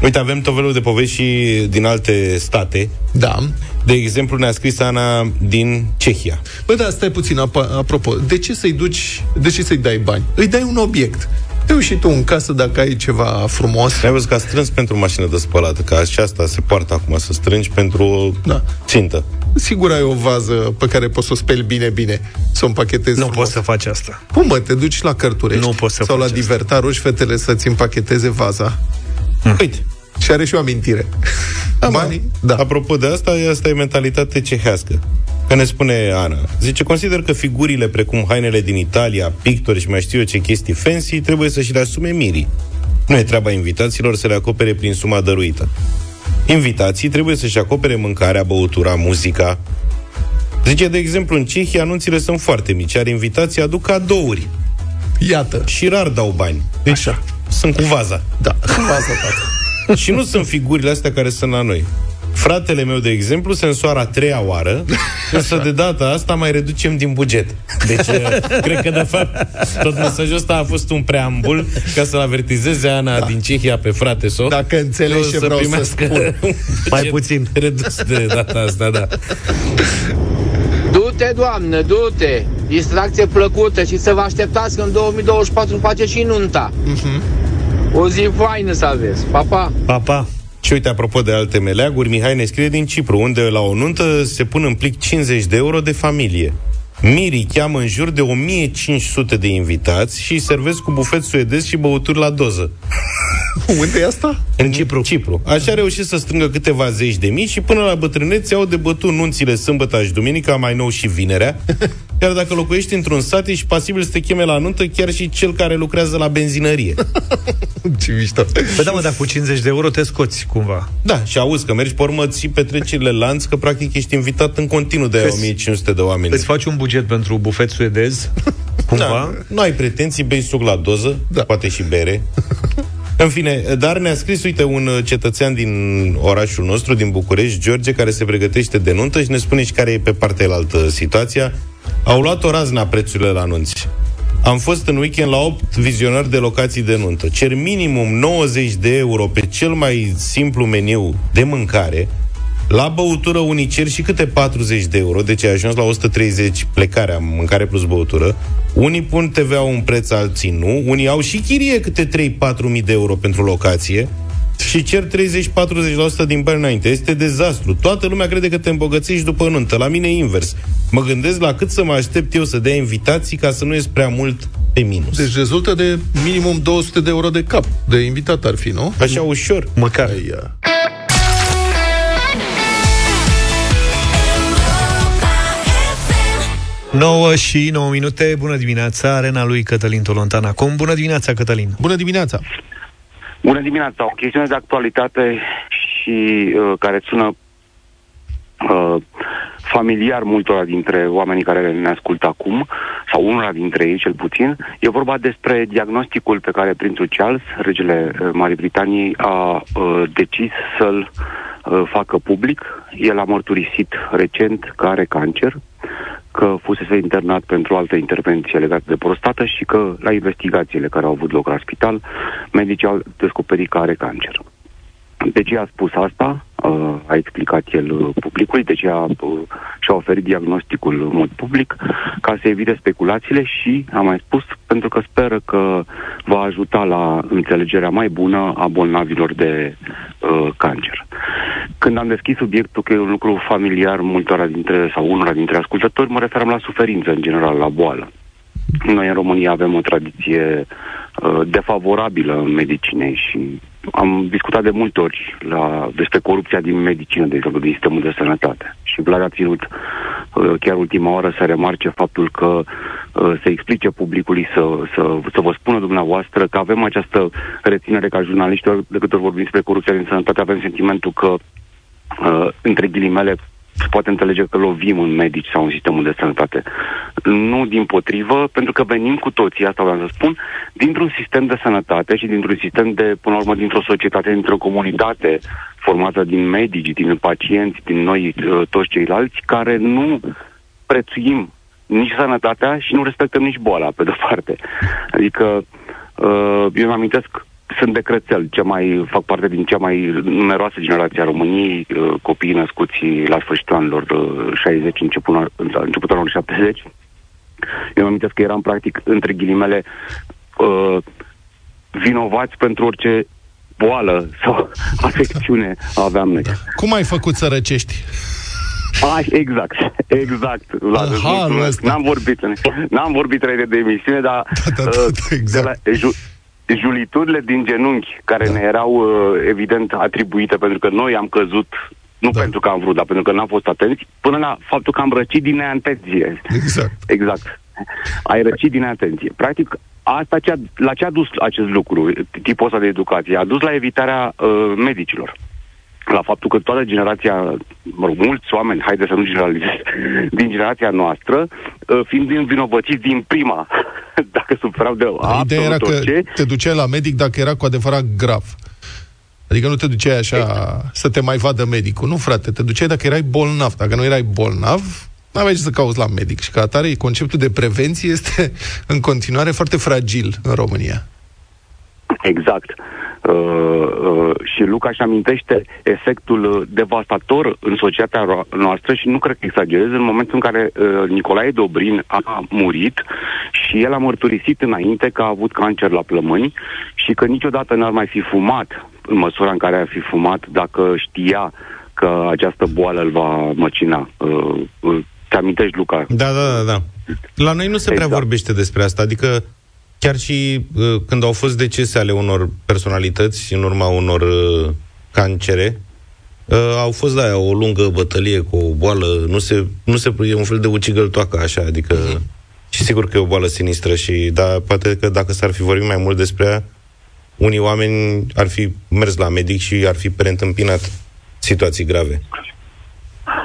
Uite, avem tot felul de povești și din alte state. Da. De exemplu, ne-a scris Ana din Cehia. Bă, da, stai puțin, ap- apropo, de ce să-i duci, de ce să-i dai bani? Îi dai un obiect. Te și tu în casă dacă ai ceva frumos. Ai văzut că a strâns pentru mașină de spălat, că aceasta se poartă acum să strângi pentru o Da. țintă. Sigur ai o vază pe care poți să o speli bine, bine, să o împachetezi Nu frumos. poți să faci asta. Cum mă, te duci la cărturești? Nu poți să Sau la faci asta. diverta, rogi fetele să-ți împacheteze vaza. Uite, Și are și o amintire. Da, Banii? Da. Apropo de asta, asta e mentalitate cehească. Că ne spune Ana. Zice, consider că figurile precum hainele din Italia, pictori și mai știu eu ce chestii fancy, trebuie să și le asume mirii. Nu e treaba invitaților să le acopere prin suma dăruită. Invitații trebuie să-și acopere mâncarea, băutura, muzica. Zice, de exemplu, în Cehia anunțile sunt foarte mici, iar invitații aduc cadouri. Iată. Și rar dau bani. Deci Așa. sunt cu vaza. Da, vaza, tată. și nu sunt figurile astea care sunt la noi. Fratele meu, de exemplu, se însoară a treia oară, însă de data asta mai reducem din buget. Deci, eh, cred că, de fapt, tot mesajul ăsta a fost un preambul ca să-l avertizeze Ana da. din Cehia pe frate său. Dacă înțelegi ce vreau să primească spun. un buget Mai puțin. Redus de data asta, da. Du-te, doamnă, du-te! Distracție plăcută și să vă așteptați că în 2024 face și nunta. O zi faină să aveți. Pa, pa! Pa, pa. Și uite, apropo de alte meleaguri, Mihai ne scrie din Cipru, unde la o nuntă se pun în plic 50 de euro de familie. Mirii cheamă în jur de 1500 de invitați și îi servesc cu bufet suedez și băuturi la doză. Unde e asta? În Cipru. Cipru. Așa a reușit să strângă câteva zeci de mii și până la bătrâneți au de bătut nunțile sâmbătă și duminica, mai nou și vinerea. Iar dacă locuiești într-un sat, ești pasibil să te cheme la nuntă chiar și cel care lucrează la benzinărie. Ce mișto. Păi da, mă, dar cu 50 de euro te scoți cumva. Da, și auzi că mergi pe urmă, ții petrecerile lanț, că practic ești invitat în continuu de Îți- 1500 de oameni. Îți faci un buget pentru bufet suedez, cumva. Da, nu ai pretenții, bei suc la doză, da. poate și bere. În fine, dar ne-a scris, uite, un uh, cetățean din orașul nostru, din București, George, care se pregătește de nuntă și ne spune și care e pe partea elaltă situația. Au luat o razna prețurile la anunți. Am fost în weekend la 8 vizionări de locații de nuntă. Cer minimum 90 de euro pe cel mai simplu meniu de mâncare. La băutură unii cer și câte 40 de euro, deci ai ajuns la 130 plecarea, mâncare plus băutură. Unii pun TVA un preț, alții nu. Unii au și chirie câte 3-4 mii de euro pentru locație și cer 30-40% din bani înainte. Este dezastru. Toată lumea crede că te îmbogățești după nuntă. La mine e invers. Mă gândesc la cât să mă aștept eu să dea invitații ca să nu ies prea mult pe minus. Deci rezultă de minimum 200 de euro de cap. De invitat ar fi, nu? Așa ușor. Măcar. Aia. 9 și 9 minute, bună dimineața, arena lui Cătălin Tolontan acum. Bună dimineața, Cătălin. Bună dimineața. Bună dimineața! O chestiune de actualitate și uh, care sună uh, familiar multora dintre oamenii care ne ascultă acum sau unul dintre ei cel puțin, e vorba despre diagnosticul pe care prințul Charles, regele uh, Marii Britanii, a uh, decis să-l uh, facă public. El a mărturisit recent că are cancer, că fusese internat pentru altă intervenție legată de prostată și că la investigațiile care au avut loc la spital, medicii au descoperit că are cancer. De ce a spus asta? Uh, a explicat el uh, publicului, de ce a, uh, și-a oferit diagnosticul în mod public, ca să evite speculațiile și, am mai spus, pentru că speră că va ajuta la înțelegerea mai bună a bolnavilor de uh, cancer. Când am deschis subiectul că e un lucru familiar multora dintre, sau unora dintre ascultători, mă referam la suferință în general, la boală. Noi în România avem o tradiție uh, defavorabilă în medicinei și am discutat de multe ori la, despre corupția din medicină, de exemplu, din sistemul de sănătate. Și Vlad a ținut uh, chiar ultima oră să remarce faptul că uh, să explice publicului, să, să, să vă spună dumneavoastră că avem această reținere ca jurnaliști, de câte ori vorbim despre corupția din sănătate, avem sentimentul că, uh, între ghilimele, se poate înțelege că lovim în medici sau în sistemul de sănătate. Nu din potrivă, pentru că venim cu toții, asta vreau să spun, dintr-un sistem de sănătate și dintr-un sistem de, până la urmă, dintr-o societate, dintr-o comunitate formată din medici, din pacienți, din noi, uh, toți ceilalți, care nu prețuim nici sănătatea și nu respectăm nici boala, pe de-o parte. Adică, uh, eu îmi amintesc sunt de crețel, ce mai, fac parte din cea mai numeroasă generație a României, uh, copiii născuți la sfârșitul anilor uh, 60, început, începutul anilor 70. Eu îmi amintesc că eram practic, între ghilimele, uh, vinovați pentru orice boală sau afecțiune aveam noi. Cum ai făcut să răcești? Ai, exact, exact. La, N-am vorbit, n-am vorbit înainte de emisiune, dar da, da, da, da, exact. de la, ju, juliturile din genunchi care da. ne erau uh, evident atribuite pentru că noi am căzut nu da. pentru că am vrut, dar pentru că n-am fost atenți, până la faptul că am răcit din neatenție. Exact. Exact. Ai răcit din neatenție. Practic, asta ce a, la ce a dus acest lucru, tipul ăsta de educație? A dus la evitarea uh, medicilor la faptul că toată generația, mă rog, mulți oameni, haide să nu generalizez, din generația noastră, uh, fiind învinovățiți din prima, dacă suferau de Ideea era că ce. te duceai la medic dacă era cu adevărat grav. Adică nu te duceai așa exact. să te mai vadă medicul. Nu, frate, te duceai dacă erai bolnav. Dacă nu erai bolnav, nu aveai ce să cauți la medic. Și ca atare, conceptul de prevenție este în continuare foarte fragil în România. Exact. Uh, uh, și Luca își amintește efectul uh, devastator în societatea noastră și nu cred că exagerez în momentul în care uh, Nicolae Dobrin a murit și el a mărturisit înainte că a avut cancer la plămâni și că niciodată n-ar mai fi fumat în măsura în care ar fi fumat dacă știa că această boală îl va măcina. Uh, uh, te amintești, Luca? Da, da, da, da. La noi nu se exact. prea vorbește despre asta, adică Chiar și uh, când au fost decese ale unor personalități în urma unor uh, cancere, uh, au fost, da, o lungă bătălie cu o boală, nu se, nu se e un fel de ucigăltoacă așa, adică uh-huh. și sigur că e o boală sinistră și, da, poate că dacă s-ar fi vorbit mai mult despre ea, unii oameni ar fi mers la medic și ar fi preîntâmpinat situații grave.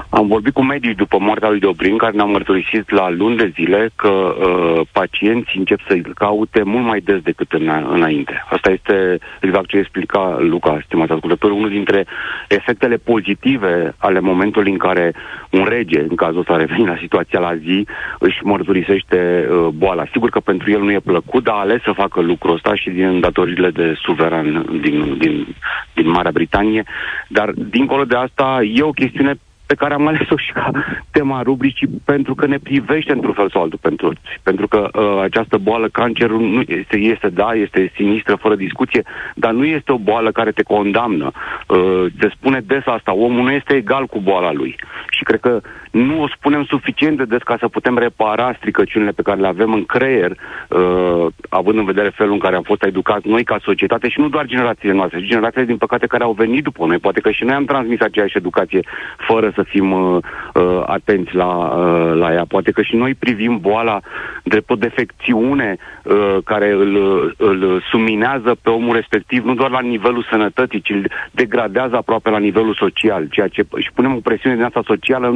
Am vorbit cu medici după moartea lui Dobrin, care ne-au mărturisit la luni de zile că uh, pacienții încep să-i caute mult mai des decât în, înainte. Asta este exact ce explica Luca, stimați ascultători, unul dintre efectele pozitive ale momentului în care un rege, în cazul ăsta revenit la situația la zi, își mărturisește uh, boala. Sigur că pentru el nu e plăcut, dar a ales să facă lucrul ăsta și din datorile de suveran din, din, din Marea Britanie. Dar, dincolo de asta, e o chestiune pe care am ales-o și ca tema rubricii pentru că ne privește într-un fel sau altul pentru toți. Pentru că uh, această boală, cancerul, nu este, este, da, este sinistră, fără discuție, dar nu este o boală care te condamnă. Uh, se spune des asta, omul nu este egal cu boala lui. Și cred că nu o spunem suficient de des ca să putem repara stricăciunile pe care le avem în creier, uh, având în vedere felul în care am fost educați noi ca societate și nu doar generațiile noastre, ci generațiile, din păcate, care au venit după noi. Poate că și noi am transmis aceeași educație fără să fim uh, uh, atenți la, uh, la ea. Poate că și noi privim boala drept o defecțiune uh, care îl, îl suminează pe omul respectiv, nu doar la nivelul sănătății, ci îl degradează aproape la nivelul social, ceea ce și punem o presiune din asta socială,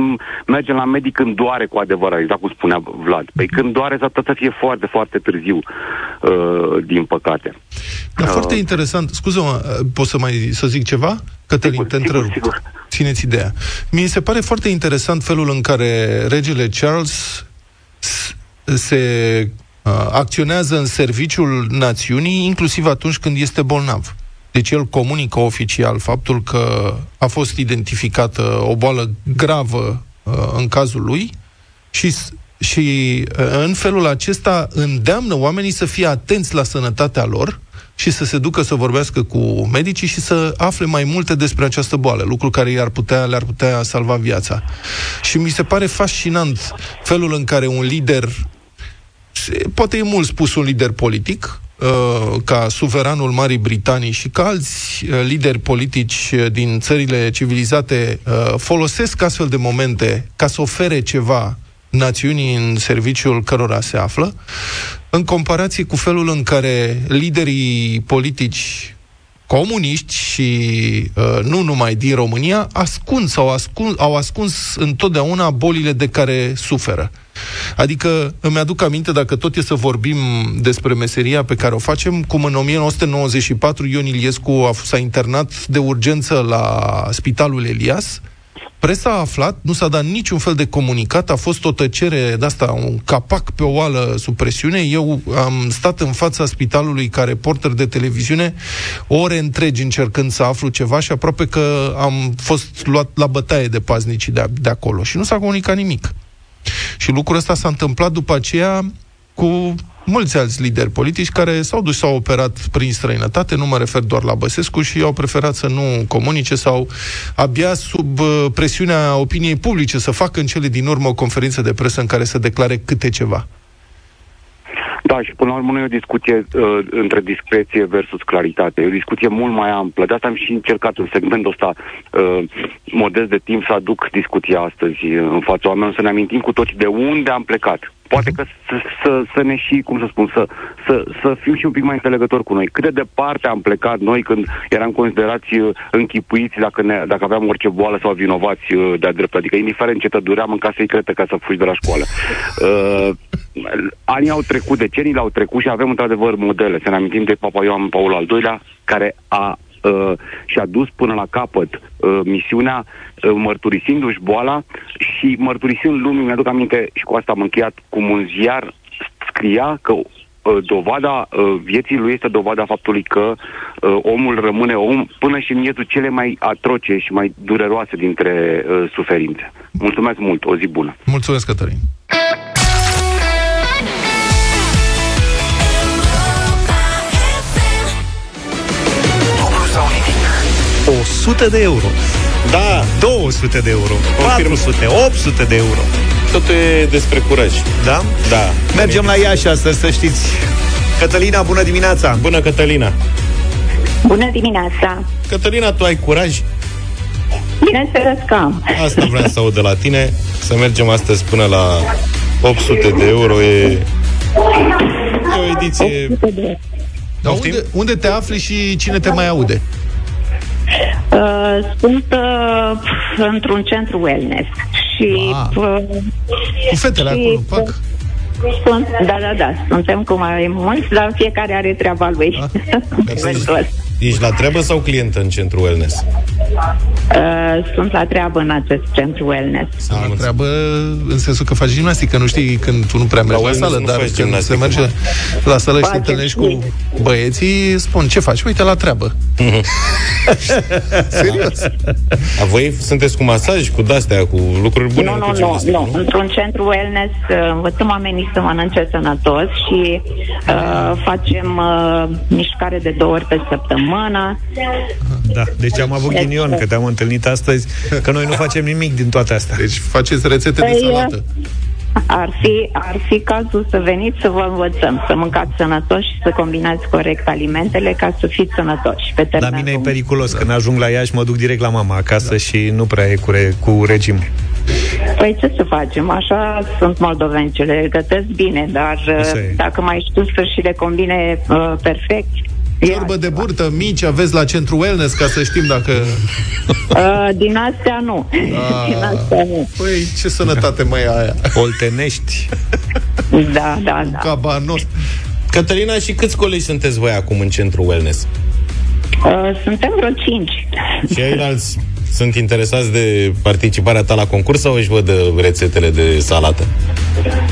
nu mergem la medic când doare cu adevărat, exact cum spunea Vlad. Păi când doare s-ar putea să fie foarte, foarte târziu, uh, din păcate. Dar foarte interesant. Scuză-mă, uh, pot să mai să zic ceva? Cătălin, Sigur, te sigur, întrerup. sigur. Țineți ideea. Mi se pare foarte interesant felul în care regele Charles s- se uh, acționează în serviciul națiunii, inclusiv atunci când este bolnav. Deci el comunică oficial faptul că a fost identificată o boală gravă uh, în cazul lui și, s- și uh, în felul acesta îndeamnă oamenii să fie atenți la sănătatea lor și să se ducă să vorbească cu medicii și să afle mai multe despre această boală, lucru care i-ar putea, le-ar putea salva viața. Și mi se pare fascinant felul în care un lider se- poate e mult spus un lider politic, uh, ca suveranul Marii Britanii și ca alți uh, lideri politici uh, din țările civilizate uh, folosesc astfel de momente ca să ofere ceva națiunii în serviciul cărora se află, în comparație cu felul în care liderii politici comuniști și uh, nu numai din România ascund sau ascund, au ascuns întotdeauna bolile de care suferă. Adică îmi aduc aminte, dacă tot e să vorbim despre meseria pe care o facem, cum în 1994 Ion Iliescu a fost, s-a internat de urgență la Spitalul Elias, Presa a aflat, nu s-a dat niciun fel de comunicat, a fost o tăcere de asta, un capac pe o oală sub presiune. Eu am stat în fața spitalului ca reporter de televiziune ore întregi încercând să aflu ceva și aproape că am fost luat la bătaie de paznicii de, de acolo și nu s-a comunicat nimic. Și lucrul ăsta s-a întâmplat după aceea cu mulți alți lideri politici care s-au dus, s-au operat prin străinătate, nu mă refer doar la Băsescu, și au preferat să nu comunice sau abia sub uh, presiunea opiniei publice să facă în cele din urmă o conferință de presă în care să declare câte ceva. Da, și până la urmă nu e o discuție uh, între discreție versus claritate. E o discuție mult mai amplă. De asta am și încercat în segmentul ăsta uh, modest de timp să aduc discuția astăzi uh, în fața oamenilor, să ne amintim cu toții de unde am plecat. Poate că să, să, să ne și, cum să spun, să, să, să fim și un pic mai înțelegători cu noi. Cât de departe am plecat noi când eram considerați uh, închipuiți dacă, ne, dacă aveam orice boală sau vinovați uh, de-a drept. Adică indiferent ce te duream în casă secretă ca să fugi de la școală. Uh, anii au trecut, deceniile au trecut și avem într-adevăr modele. Să ne amintim de Papa Ioan Paul al II-lea, care a uh, și-a dus până la capăt uh, misiunea uh, mărturisindu-și boala și mărturisind lumii, mi-aduc aminte și cu asta am încheiat, cum un ziar scria că uh, dovada uh, vieții lui este dovada faptului că uh, omul rămâne om până și în miezul cele mai atroce și mai dureroase dintre uh, suferințe. Mulțumesc mult, o zi bună! Mulțumesc, Cătălin. Dublu sau nimic. 100 de euro. Da, 200 de euro. Confirm. 400, 800 de euro. totul e despre curaj. Da? Da. Mergem la Iași astăzi, să știți. Cătălina, bună dimineața! Bună, Cătălina! Bună dimineața! Cătălina, tu ai curaj? Bineînțeles că am. Asta vreau să aud de la tine. Să mergem astăzi până la 800 de euro. E, e o ediție... 800 de euro. Dar unde, unde te afli și cine te mai aude? Uh, sunt uh, într-un centru wellness și... Ah. Uh, Cu fetele și, acolo, fac. Sunt, da, da, da, suntem cu mai mulți, dar fiecare are treaba lui. Eventual. Ești la treabă sau clientă în centru wellness? Uh, sunt la treabă în acest centru wellness. La treabă în sensul că faci gimnastică, nu știi când tu nu prea mergi la, wellness sală, nu dar faci când se gimnastică. merge la sală și te Facem întâlnești și- cu băieții, spun, ce faci? Uite, la treabă. Serios. A voi sunteți cu masaj, cu de-astea, cu lucruri bune? nu, nu, cu nu, gimnastică, nu. Într-un centru wellness uh, învățăm oamenii să mănânce sănătos și uh, facem uh, mișcare de două ori pe săptămână. Da, deci am avut ghinion că te-am întâlnit astăzi, că noi nu facem nimic din toate astea. Deci faceți rețete de Păi, salată. Ar fi, ar fi cazul să veniți să vă învățăm, să mâncați sănătos și să combinați corect alimentele ca să fiți sănătoși pe termen La mine e lung. periculos. Când ajung la Iași, mă duc direct la mama acasă și nu prea e cu, re- cu regim. Păi ce să facem? Așa sunt moldoveni, ce le gătesc bine, dar Așa uh, e. dacă mai știu să și le combine uh, perfect, Ciorbă de burtă, mici, aveți la centru wellness, ca să știm dacă... Uh, din astea nu. din astea nu. Păi, ce sănătate mai e aia? Oltenești. Da, da, da. Cabanos. Cătălina, și câți colegi sunteți voi acum în centru wellness? Uh, suntem vreo cinci. Și ceilalți sunt interesați de participarea ta la concurs sau își văd uh, rețetele de salată?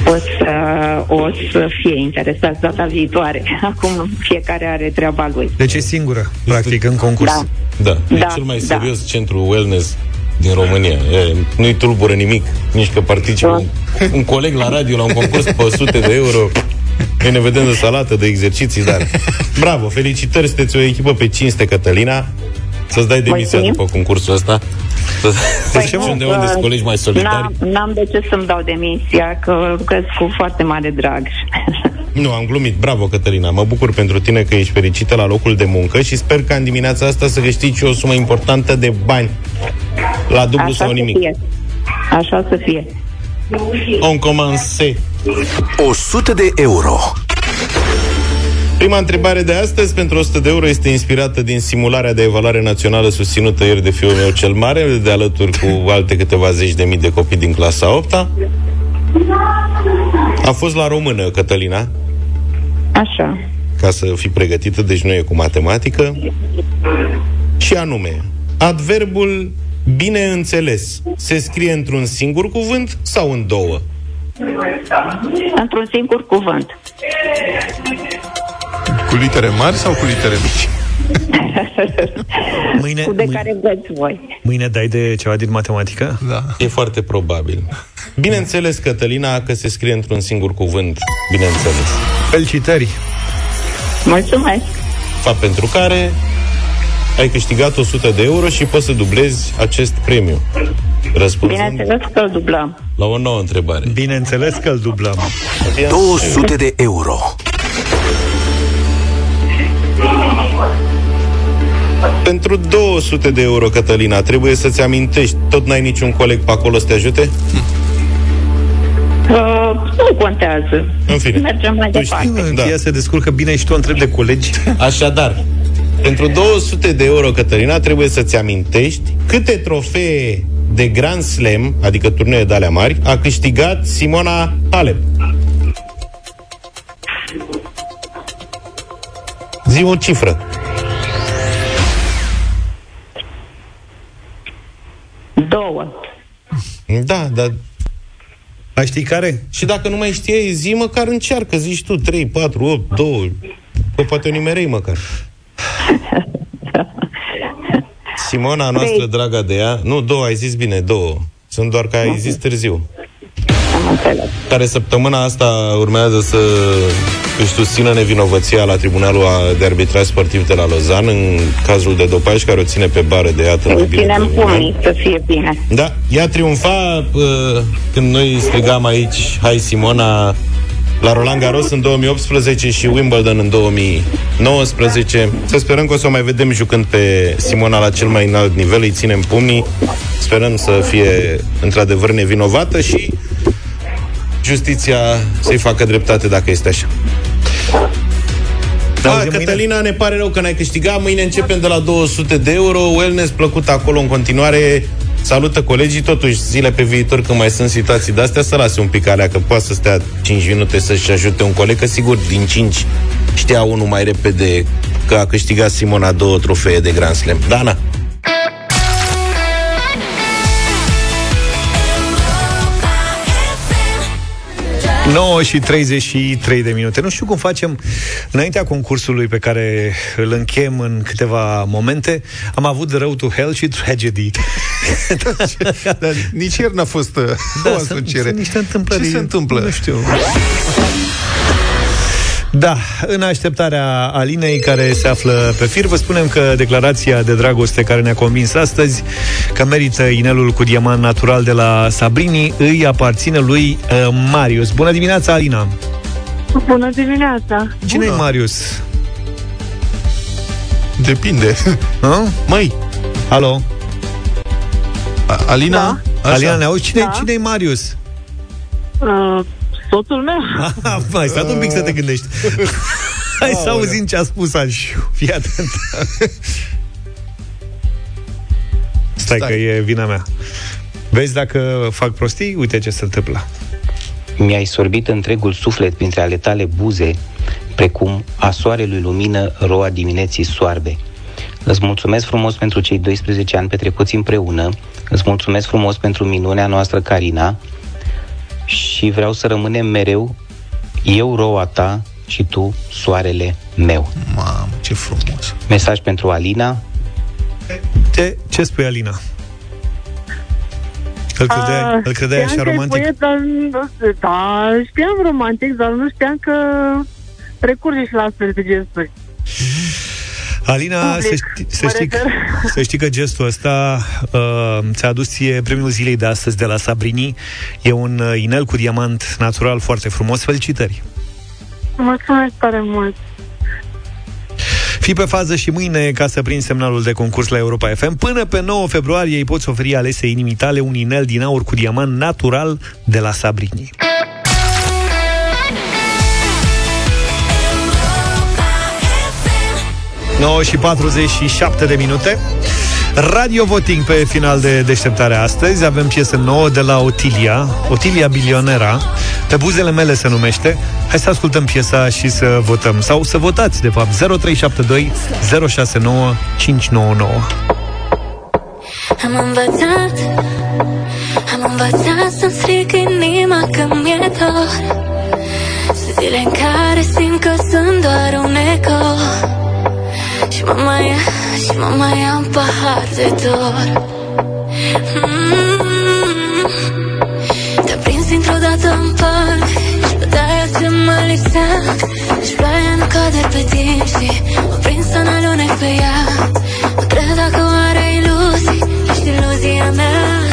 O să, o să fie interesați data viitoare. Acum fiecare are treaba lui. Deci e singură, practic, în concurs. Da. Da, e Da, cel mai da. serios centru wellness din România. E, nu-i tulbură nimic, nici că participă un, un coleg la radio la un concurs pe 100 de euro. Noi ne vedem de salată, de exerciții, dar... Bravo, felicitări, sunteți o echipă pe cinste, Cătălina. Să-ți dai demisia Mulțumim. după concursul ăsta. Să Păi zici nu, unde unde uh, sunt colegi mai solidari. N-am, n-am de ce să-mi dau demisia, că lucrez cu foarte mare drag. Nu, am glumit. Bravo, Cătălina. Mă bucur pentru tine că ești fericită la locul de muncă și sper că în dimineața asta să câștigi o sumă importantă de bani. La dublu Așa sau să nimic. fie. Așa să fie. On commence. 100 de euro. Prima întrebare de astăzi pentru 100 de euro este inspirată din simularea de evaluare națională susținută ieri de fiul meu cel mare, de alături cu alte câteva zeci de mii de copii din clasa 8 -a. A fost la română, Cătălina, Așa. ca să fii pregătită, deci nu e cu matematică. Și anume, adverbul bine înțeles se scrie într-un singur cuvânt sau în două? Într-un singur cuvânt. Cu litere mari sau cu litere mici? Mâine, Cu de mâine, care vreți voi. mâine dai de ceva din matematică? Da. E foarte probabil. Bineînțeles, Cătălina, că se scrie într-un singur cuvânt. Bineînțeles. Felicitări! Mulțumesc. Fapt pentru care ai câștigat 100 de euro și poți să dublezi acest premiu. Răspunzând Bineînțeles că îl dublăm. la o nouă întrebare. Bineînțeles că îl dublăm. 200 de euro. Pentru 200 de euro, Cătălina, trebuie să-ți amintești, tot n-ai niciun coleg pe acolo să te ajute? Uh, nu contează. În fine. Mergem mai Tu departe. știi, Da. Ea se descurcă bine și tu o întrebi de colegi. Așadar, pentru 200 de euro, Cătălina, trebuie să-ți amintești câte trofee de Grand Slam, adică turnee de alea mari, a câștigat Simona Halep. Zi o cifră. Două. Da, dar Mai știi care? și dacă nu mai știai, zi măcar încearcă, zici tu, 3, 4, 8, 2, că poate o nimerei măcar. Simona noastră, Trei. draga de ea, nu, două, ai zis bine, două. Sunt doar că ai zis târziu. Am înțeles. Care săptămâna asta urmează să își susțină nevinovăția la Tribunalul de Arbitraj Sportiv de la Lozan în cazul de dopaj care o ține pe bară de iată mai Îl bine de ținem un an. pumnii să fie bine. Da, ea triumfa uh, când noi strigam aici Hai Simona la Roland Garros în 2018 și Wimbledon în 2019. Să sperăm că o să o mai vedem jucând pe Simona la cel mai înalt nivel, îi ținem pumnii. Sperăm să fie într-adevăr nevinovată și justiția să-i facă dreptate dacă este așa. Da, auzim mâine? Cătălina, ne pare rău că n-ai câștigat. Mâine începem de la 200 de euro. Wellness plăcut acolo în continuare. Salută colegii, totuși zile pe viitor când mai sunt situații de astea să lase un pic alea, că poate să stea 5 minute să-și ajute un coleg, că sigur din 5 știa unul mai repede că a câștigat Simona două trofee de Grand Slam. Dana? 9 și 33 de minute. Nu știu cum facem înaintea concursului pe care îl închem în câteva momente. Am avut Rău to Hell și Tragedy. Dar nici ieri n-a fost uh, Da, o sunt, asociere. sunt niște întâmplări. Ce se întâmplă? Nu știu. Da, în așteptarea Alinei care se află pe fir, vă spunem că declarația de dragoste care ne-a convins astăzi că merită inelul cu diamant natural de la Sabrini îi aparține lui uh, Marius. Bună dimineața, Alina! Bună dimineața! Cine e Marius? Depinde. Ha? Măi, Alo? A- Alina? Da. Alina, ne auzi? Cine, Da. cine e Marius? Uh, soțul meu? Mai stai un pic să te gândești. Hai să auzim ce a spus Anșiu. Fii atent. Stai, Stai că e vina mea. Vezi dacă fac prostii? Uite ce se întâmplă. Mi-ai sorbit întregul suflet printre ale tale buze, precum a soarelui lumină roa dimineții soarbe. Îți mulțumesc frumos pentru cei 12 ani petrecuți împreună, îți mulțumesc frumos pentru minunea noastră Carina și vreau să rămânem mereu eu roa ta și tu soarele meu. Mamă, ce frumos! Mesaj pentru Alina. Ce, ce spui, Alina? Îl credeai, Ah, îl credeai așa știam că e romantic? Poet, dar, nu știu, da, știam romantic, dar nu știam că recurge și la astfel de gesturi. Alina, Public, să știi, să, mă știi, refer. să știi că gestul ăsta uh, ți-a adus ție premiul zilei de astăzi de la Sabrini. E un uh, inel cu diamant natural foarte frumos. Felicitări! Mulțumesc tare mult. Fii pe fază și mâine ca să prinzi semnalul de concurs la Europa FM. Până pe 9 februarie îi poți oferi alese inimii tale un inel din aur cu diamant natural de la Sabrini. 9 și 47 de minute. Radio Voting pe final de deșteptare astăzi. Avem piesă nouă de la Otilia, Otilia Bilionera. Pe buzele mele se numește. Hai să ascultăm piesa și să votăm. Sau să votați, de fapt. 0372 069 599. Am învățat Am învățat să-mi stric inima când mi-e dor Sunt zile în care simt că sunt doar un eco Și mă mai ia, și mă mai ia un pahar de dor. Mm Te-a prins dintr-o dată în parc Și pe de-aia ce mă lipseam Și ploaia nu cade pe timp Și mă prins să n-alunec pe ea. Mă întreb dacă oare iluzii Ești iluzia mea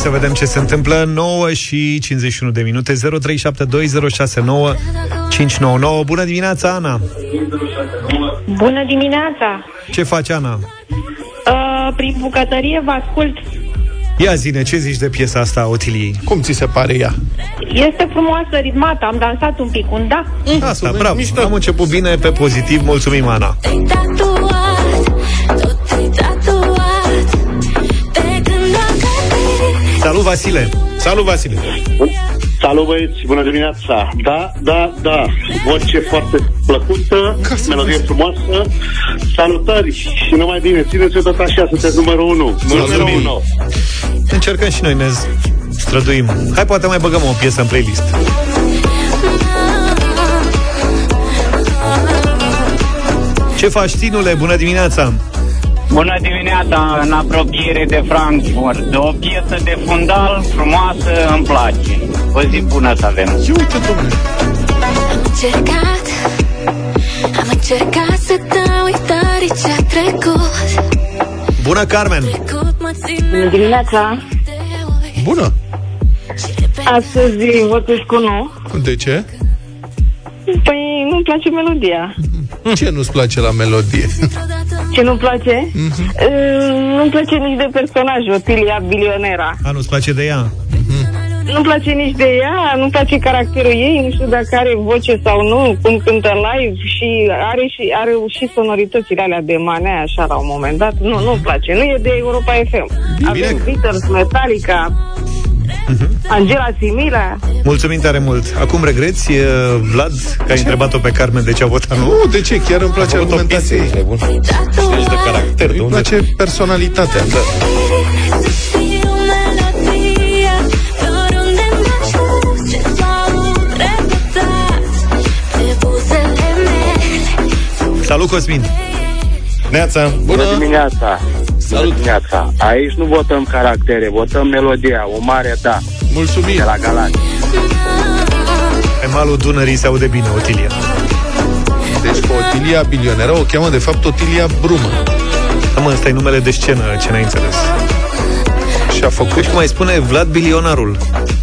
să vedem ce se întâmplă 9 și 51 de minute 0372069599 Bună dimineața, Ana! Bună dimineața! Ce faci, Ana? Uh, prin bucătărie vă ascult. Ia zine, ce zici de piesa asta, Otiliei? Cum ți se pare ea? Este frumoasă, ritmată, am dansat un pic, un da. Asta, bravo, am început bine pe pozitiv, mulțumim, Ana Vasile. Salut, Vasile. Salut băieți, bună dimineața. Da, da, da, voce foarte plăcută Melodie frumoasă. Salutări. Și numai bine. Țineți-o tot așa, sunteți numărul 1 Numărul 1 Încercăm și noi, ne străduim. Hai, poate mai băgăm o piesă în playlist. Ce faci, Tinule? Bună dimineața! Bună dimineața, în apropiere de Frankfurt. O piesă de fundal frumoasă, îmi place. O zi bună să avem. Ce uite, domnule. Am încercat Am încercat să dau uitării ce-a trecut Bună, Carmen! Bună dimineața! Bună! Astăzi votez cu nu. De ce? Păi nu-mi place melodia. Ce nu-ți place la melodie? Ce nu-mi place? Uh, Nu-mi place nici de personaj, Otilia Bilionera. A, nu-ți place de ea? Nu-mi place nici de ea, nu-mi place caracterul ei, nu știu dacă are voce sau nu, cum cântă live și are și, are și sonoritățile alea de manea așa la un moment dat. Nu, nu-mi place, nu e de Europa FM. Avem Beatles, Metallica, Angela Simila. Mulțumim tare mult. Acum regreți, e, Vlad, că ai întrebat-o pe Carmen de ce a votat nu? Nu, de ce? Chiar îmi place argumentația ei. Deci de caracter, de Îmi unde? place personalitatea. Da. Știu melodia Oriunde m-aș duce S-au repetat Pe buzele mele Salut, Cosmin! Neața! Bună dimineața Bună dimineața Aici nu votăm caractere, votăm melodia O mare da Mulțumim De la Galați Pe malul Dunării se aude bine, Otilia. Deci pe Otilia Bilionera o cheamă de fapt Otilia Brumă. Da, mă, ăsta e numele de scenă, ce n-ai înțeles. Și a făcut... Deci cum mai spune Vlad Bilionarul.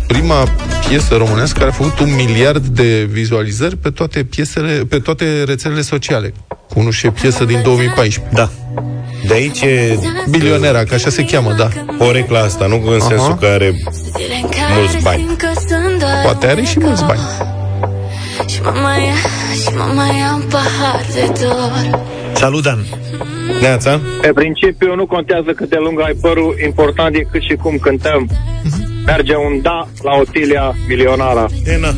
Prima piesă românească care a făcut un miliard de vizualizări pe toate piesele, pe toate rețelele sociale. Unul și e piesă din 2014. Da. De aici e Bilionera, că așa se cheamă, da. porecla asta, nu în Aha. sensul că are Zile în care mulți bani. simt că sunt doar Poate are și mulți bani. Și mă mai ia, și mă mai ia un pahar de dor Salut, Dan! Neața? Pe principiu nu contează cât de lung ai părul, important e cât și cum cântăm. Merge un da la Otilia milionara. E, na.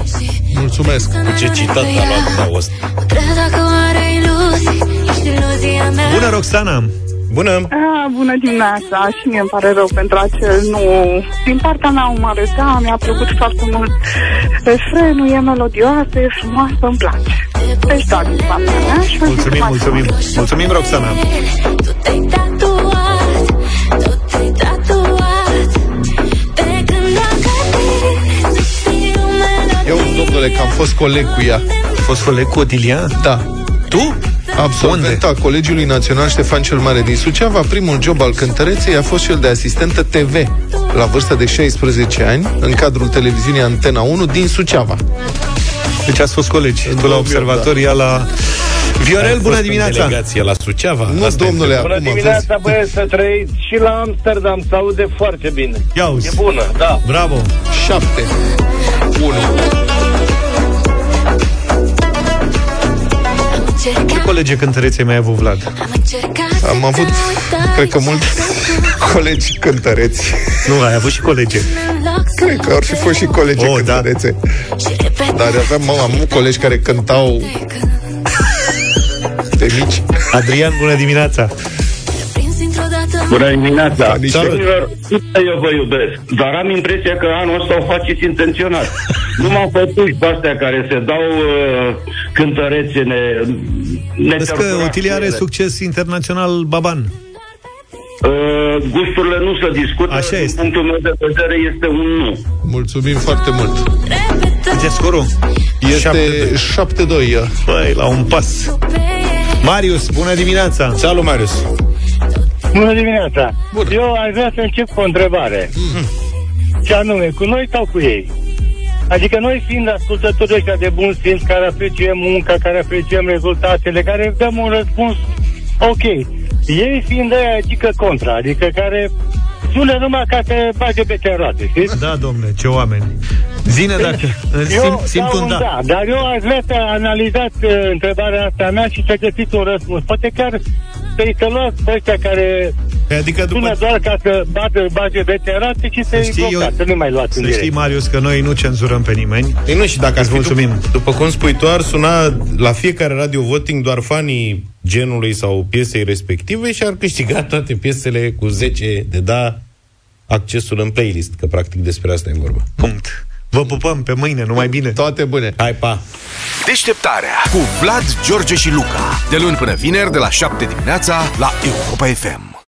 Mulțumesc. Cu ce citat a luat da ăsta? Cred dacă oare iluzii Ești iluzia mea Bună, Roxana! Bună! Ah, bună dimineața și mie îmi pare rău pentru acel nu. Din partea mea un mare da, mi-a plăcut foarte mult refrenul, e melodioasă, e frumoasă, îmi place. Deci da, din partea mea și Mulțumim, mulțumim. Mulțumim, Roxana. Tu te-ai tatuat Tu te-ai tatuat Pe când dacă tine Să știu Eu, domnule, că am fost coleg cu ea. A fost coleg cu Otilia? Da. Tu? Absolvent a Colegiului Național Ștefan cel Mare din Suceava, primul job al cântăreței a fost cel de asistentă TV, la vârsta de 16 ani, în cadrul televiziunii Antena 1 din Suceava. Deci ați fost colegi. Tu la 2008, observator, da. ea la... Viorel, Ați bună fost în dimineața! delegație la Suceava? Nu, Asta e domnule, întrebarea. Bună acum dimineața, băieți, să trăiți și la Amsterdam se aude foarte bine. Ia uzi. E bună, da. Bravo! 7. 1. Colege cântărețe mai ai avut, Vlad? Am avut, cred că mulți colegi cântăreți. Nu, ai avut și colege. Cred că ar fi fost și colegi Oh, da. cântărețe. Dar aveam, mă, am avut colegi care cântau de mici. Adrian, bună dimineața! Bună dimineața! Niște- Domnilor, eu vă iubesc, dar am impresia că anul ăsta o faceți intenționat. Nu m-am făcut pe astea care se dau uh, cântărețe ne, ne Vezi că Otilia are succes internațional baban. uh, Gusturile nu se discută, Așa din este. punctul meu de vedere este un nu. Mulțumim foarte mult. Ce scorul? Este 7-2. Băi, la un pas. Marius, bună dimineața! Salut, Marius! Bună dimineața! Bun. Eu aș vrea să încep cu o întrebare. Mm. Ce anume, cu noi sau cu ei? Adică noi fiind ascultători ăștia de bun simț, care apreciem munca, care apreciem rezultatele, care dăm un răspuns ok. Ei fiind aia, adică contra, adică care sună numai ca să bage pe în roate, știți? Da, domnule, ce oameni. Zine dacă simt, simt dau un da. da. Dar eu aș vrea să analizați uh, întrebarea asta mea și să găsiți un răspuns. Poate chiar să-i să luați pe ăștia care Adică după... Sună doar ca să bată bage beterate și să Știi, i blocați, să nu mai luați în Să direct. știi, Marius, că noi nu cenzurăm pe nimeni. Ei, nu, și dacă ar Îți fi mulțumim. După, după cum spui tu, ar suna la fiecare radio voting doar fanii genului sau piesei respective și ar câștiga toate piesele cu 10 de da accesul în playlist, că practic despre asta e vorba. Punct. Vă pupăm pe mâine, numai bine. Toate bune. Hai, pa! Deșteptarea cu Vlad, George și Luca. De luni până vineri, de la 7 dimineața, la Europa FM.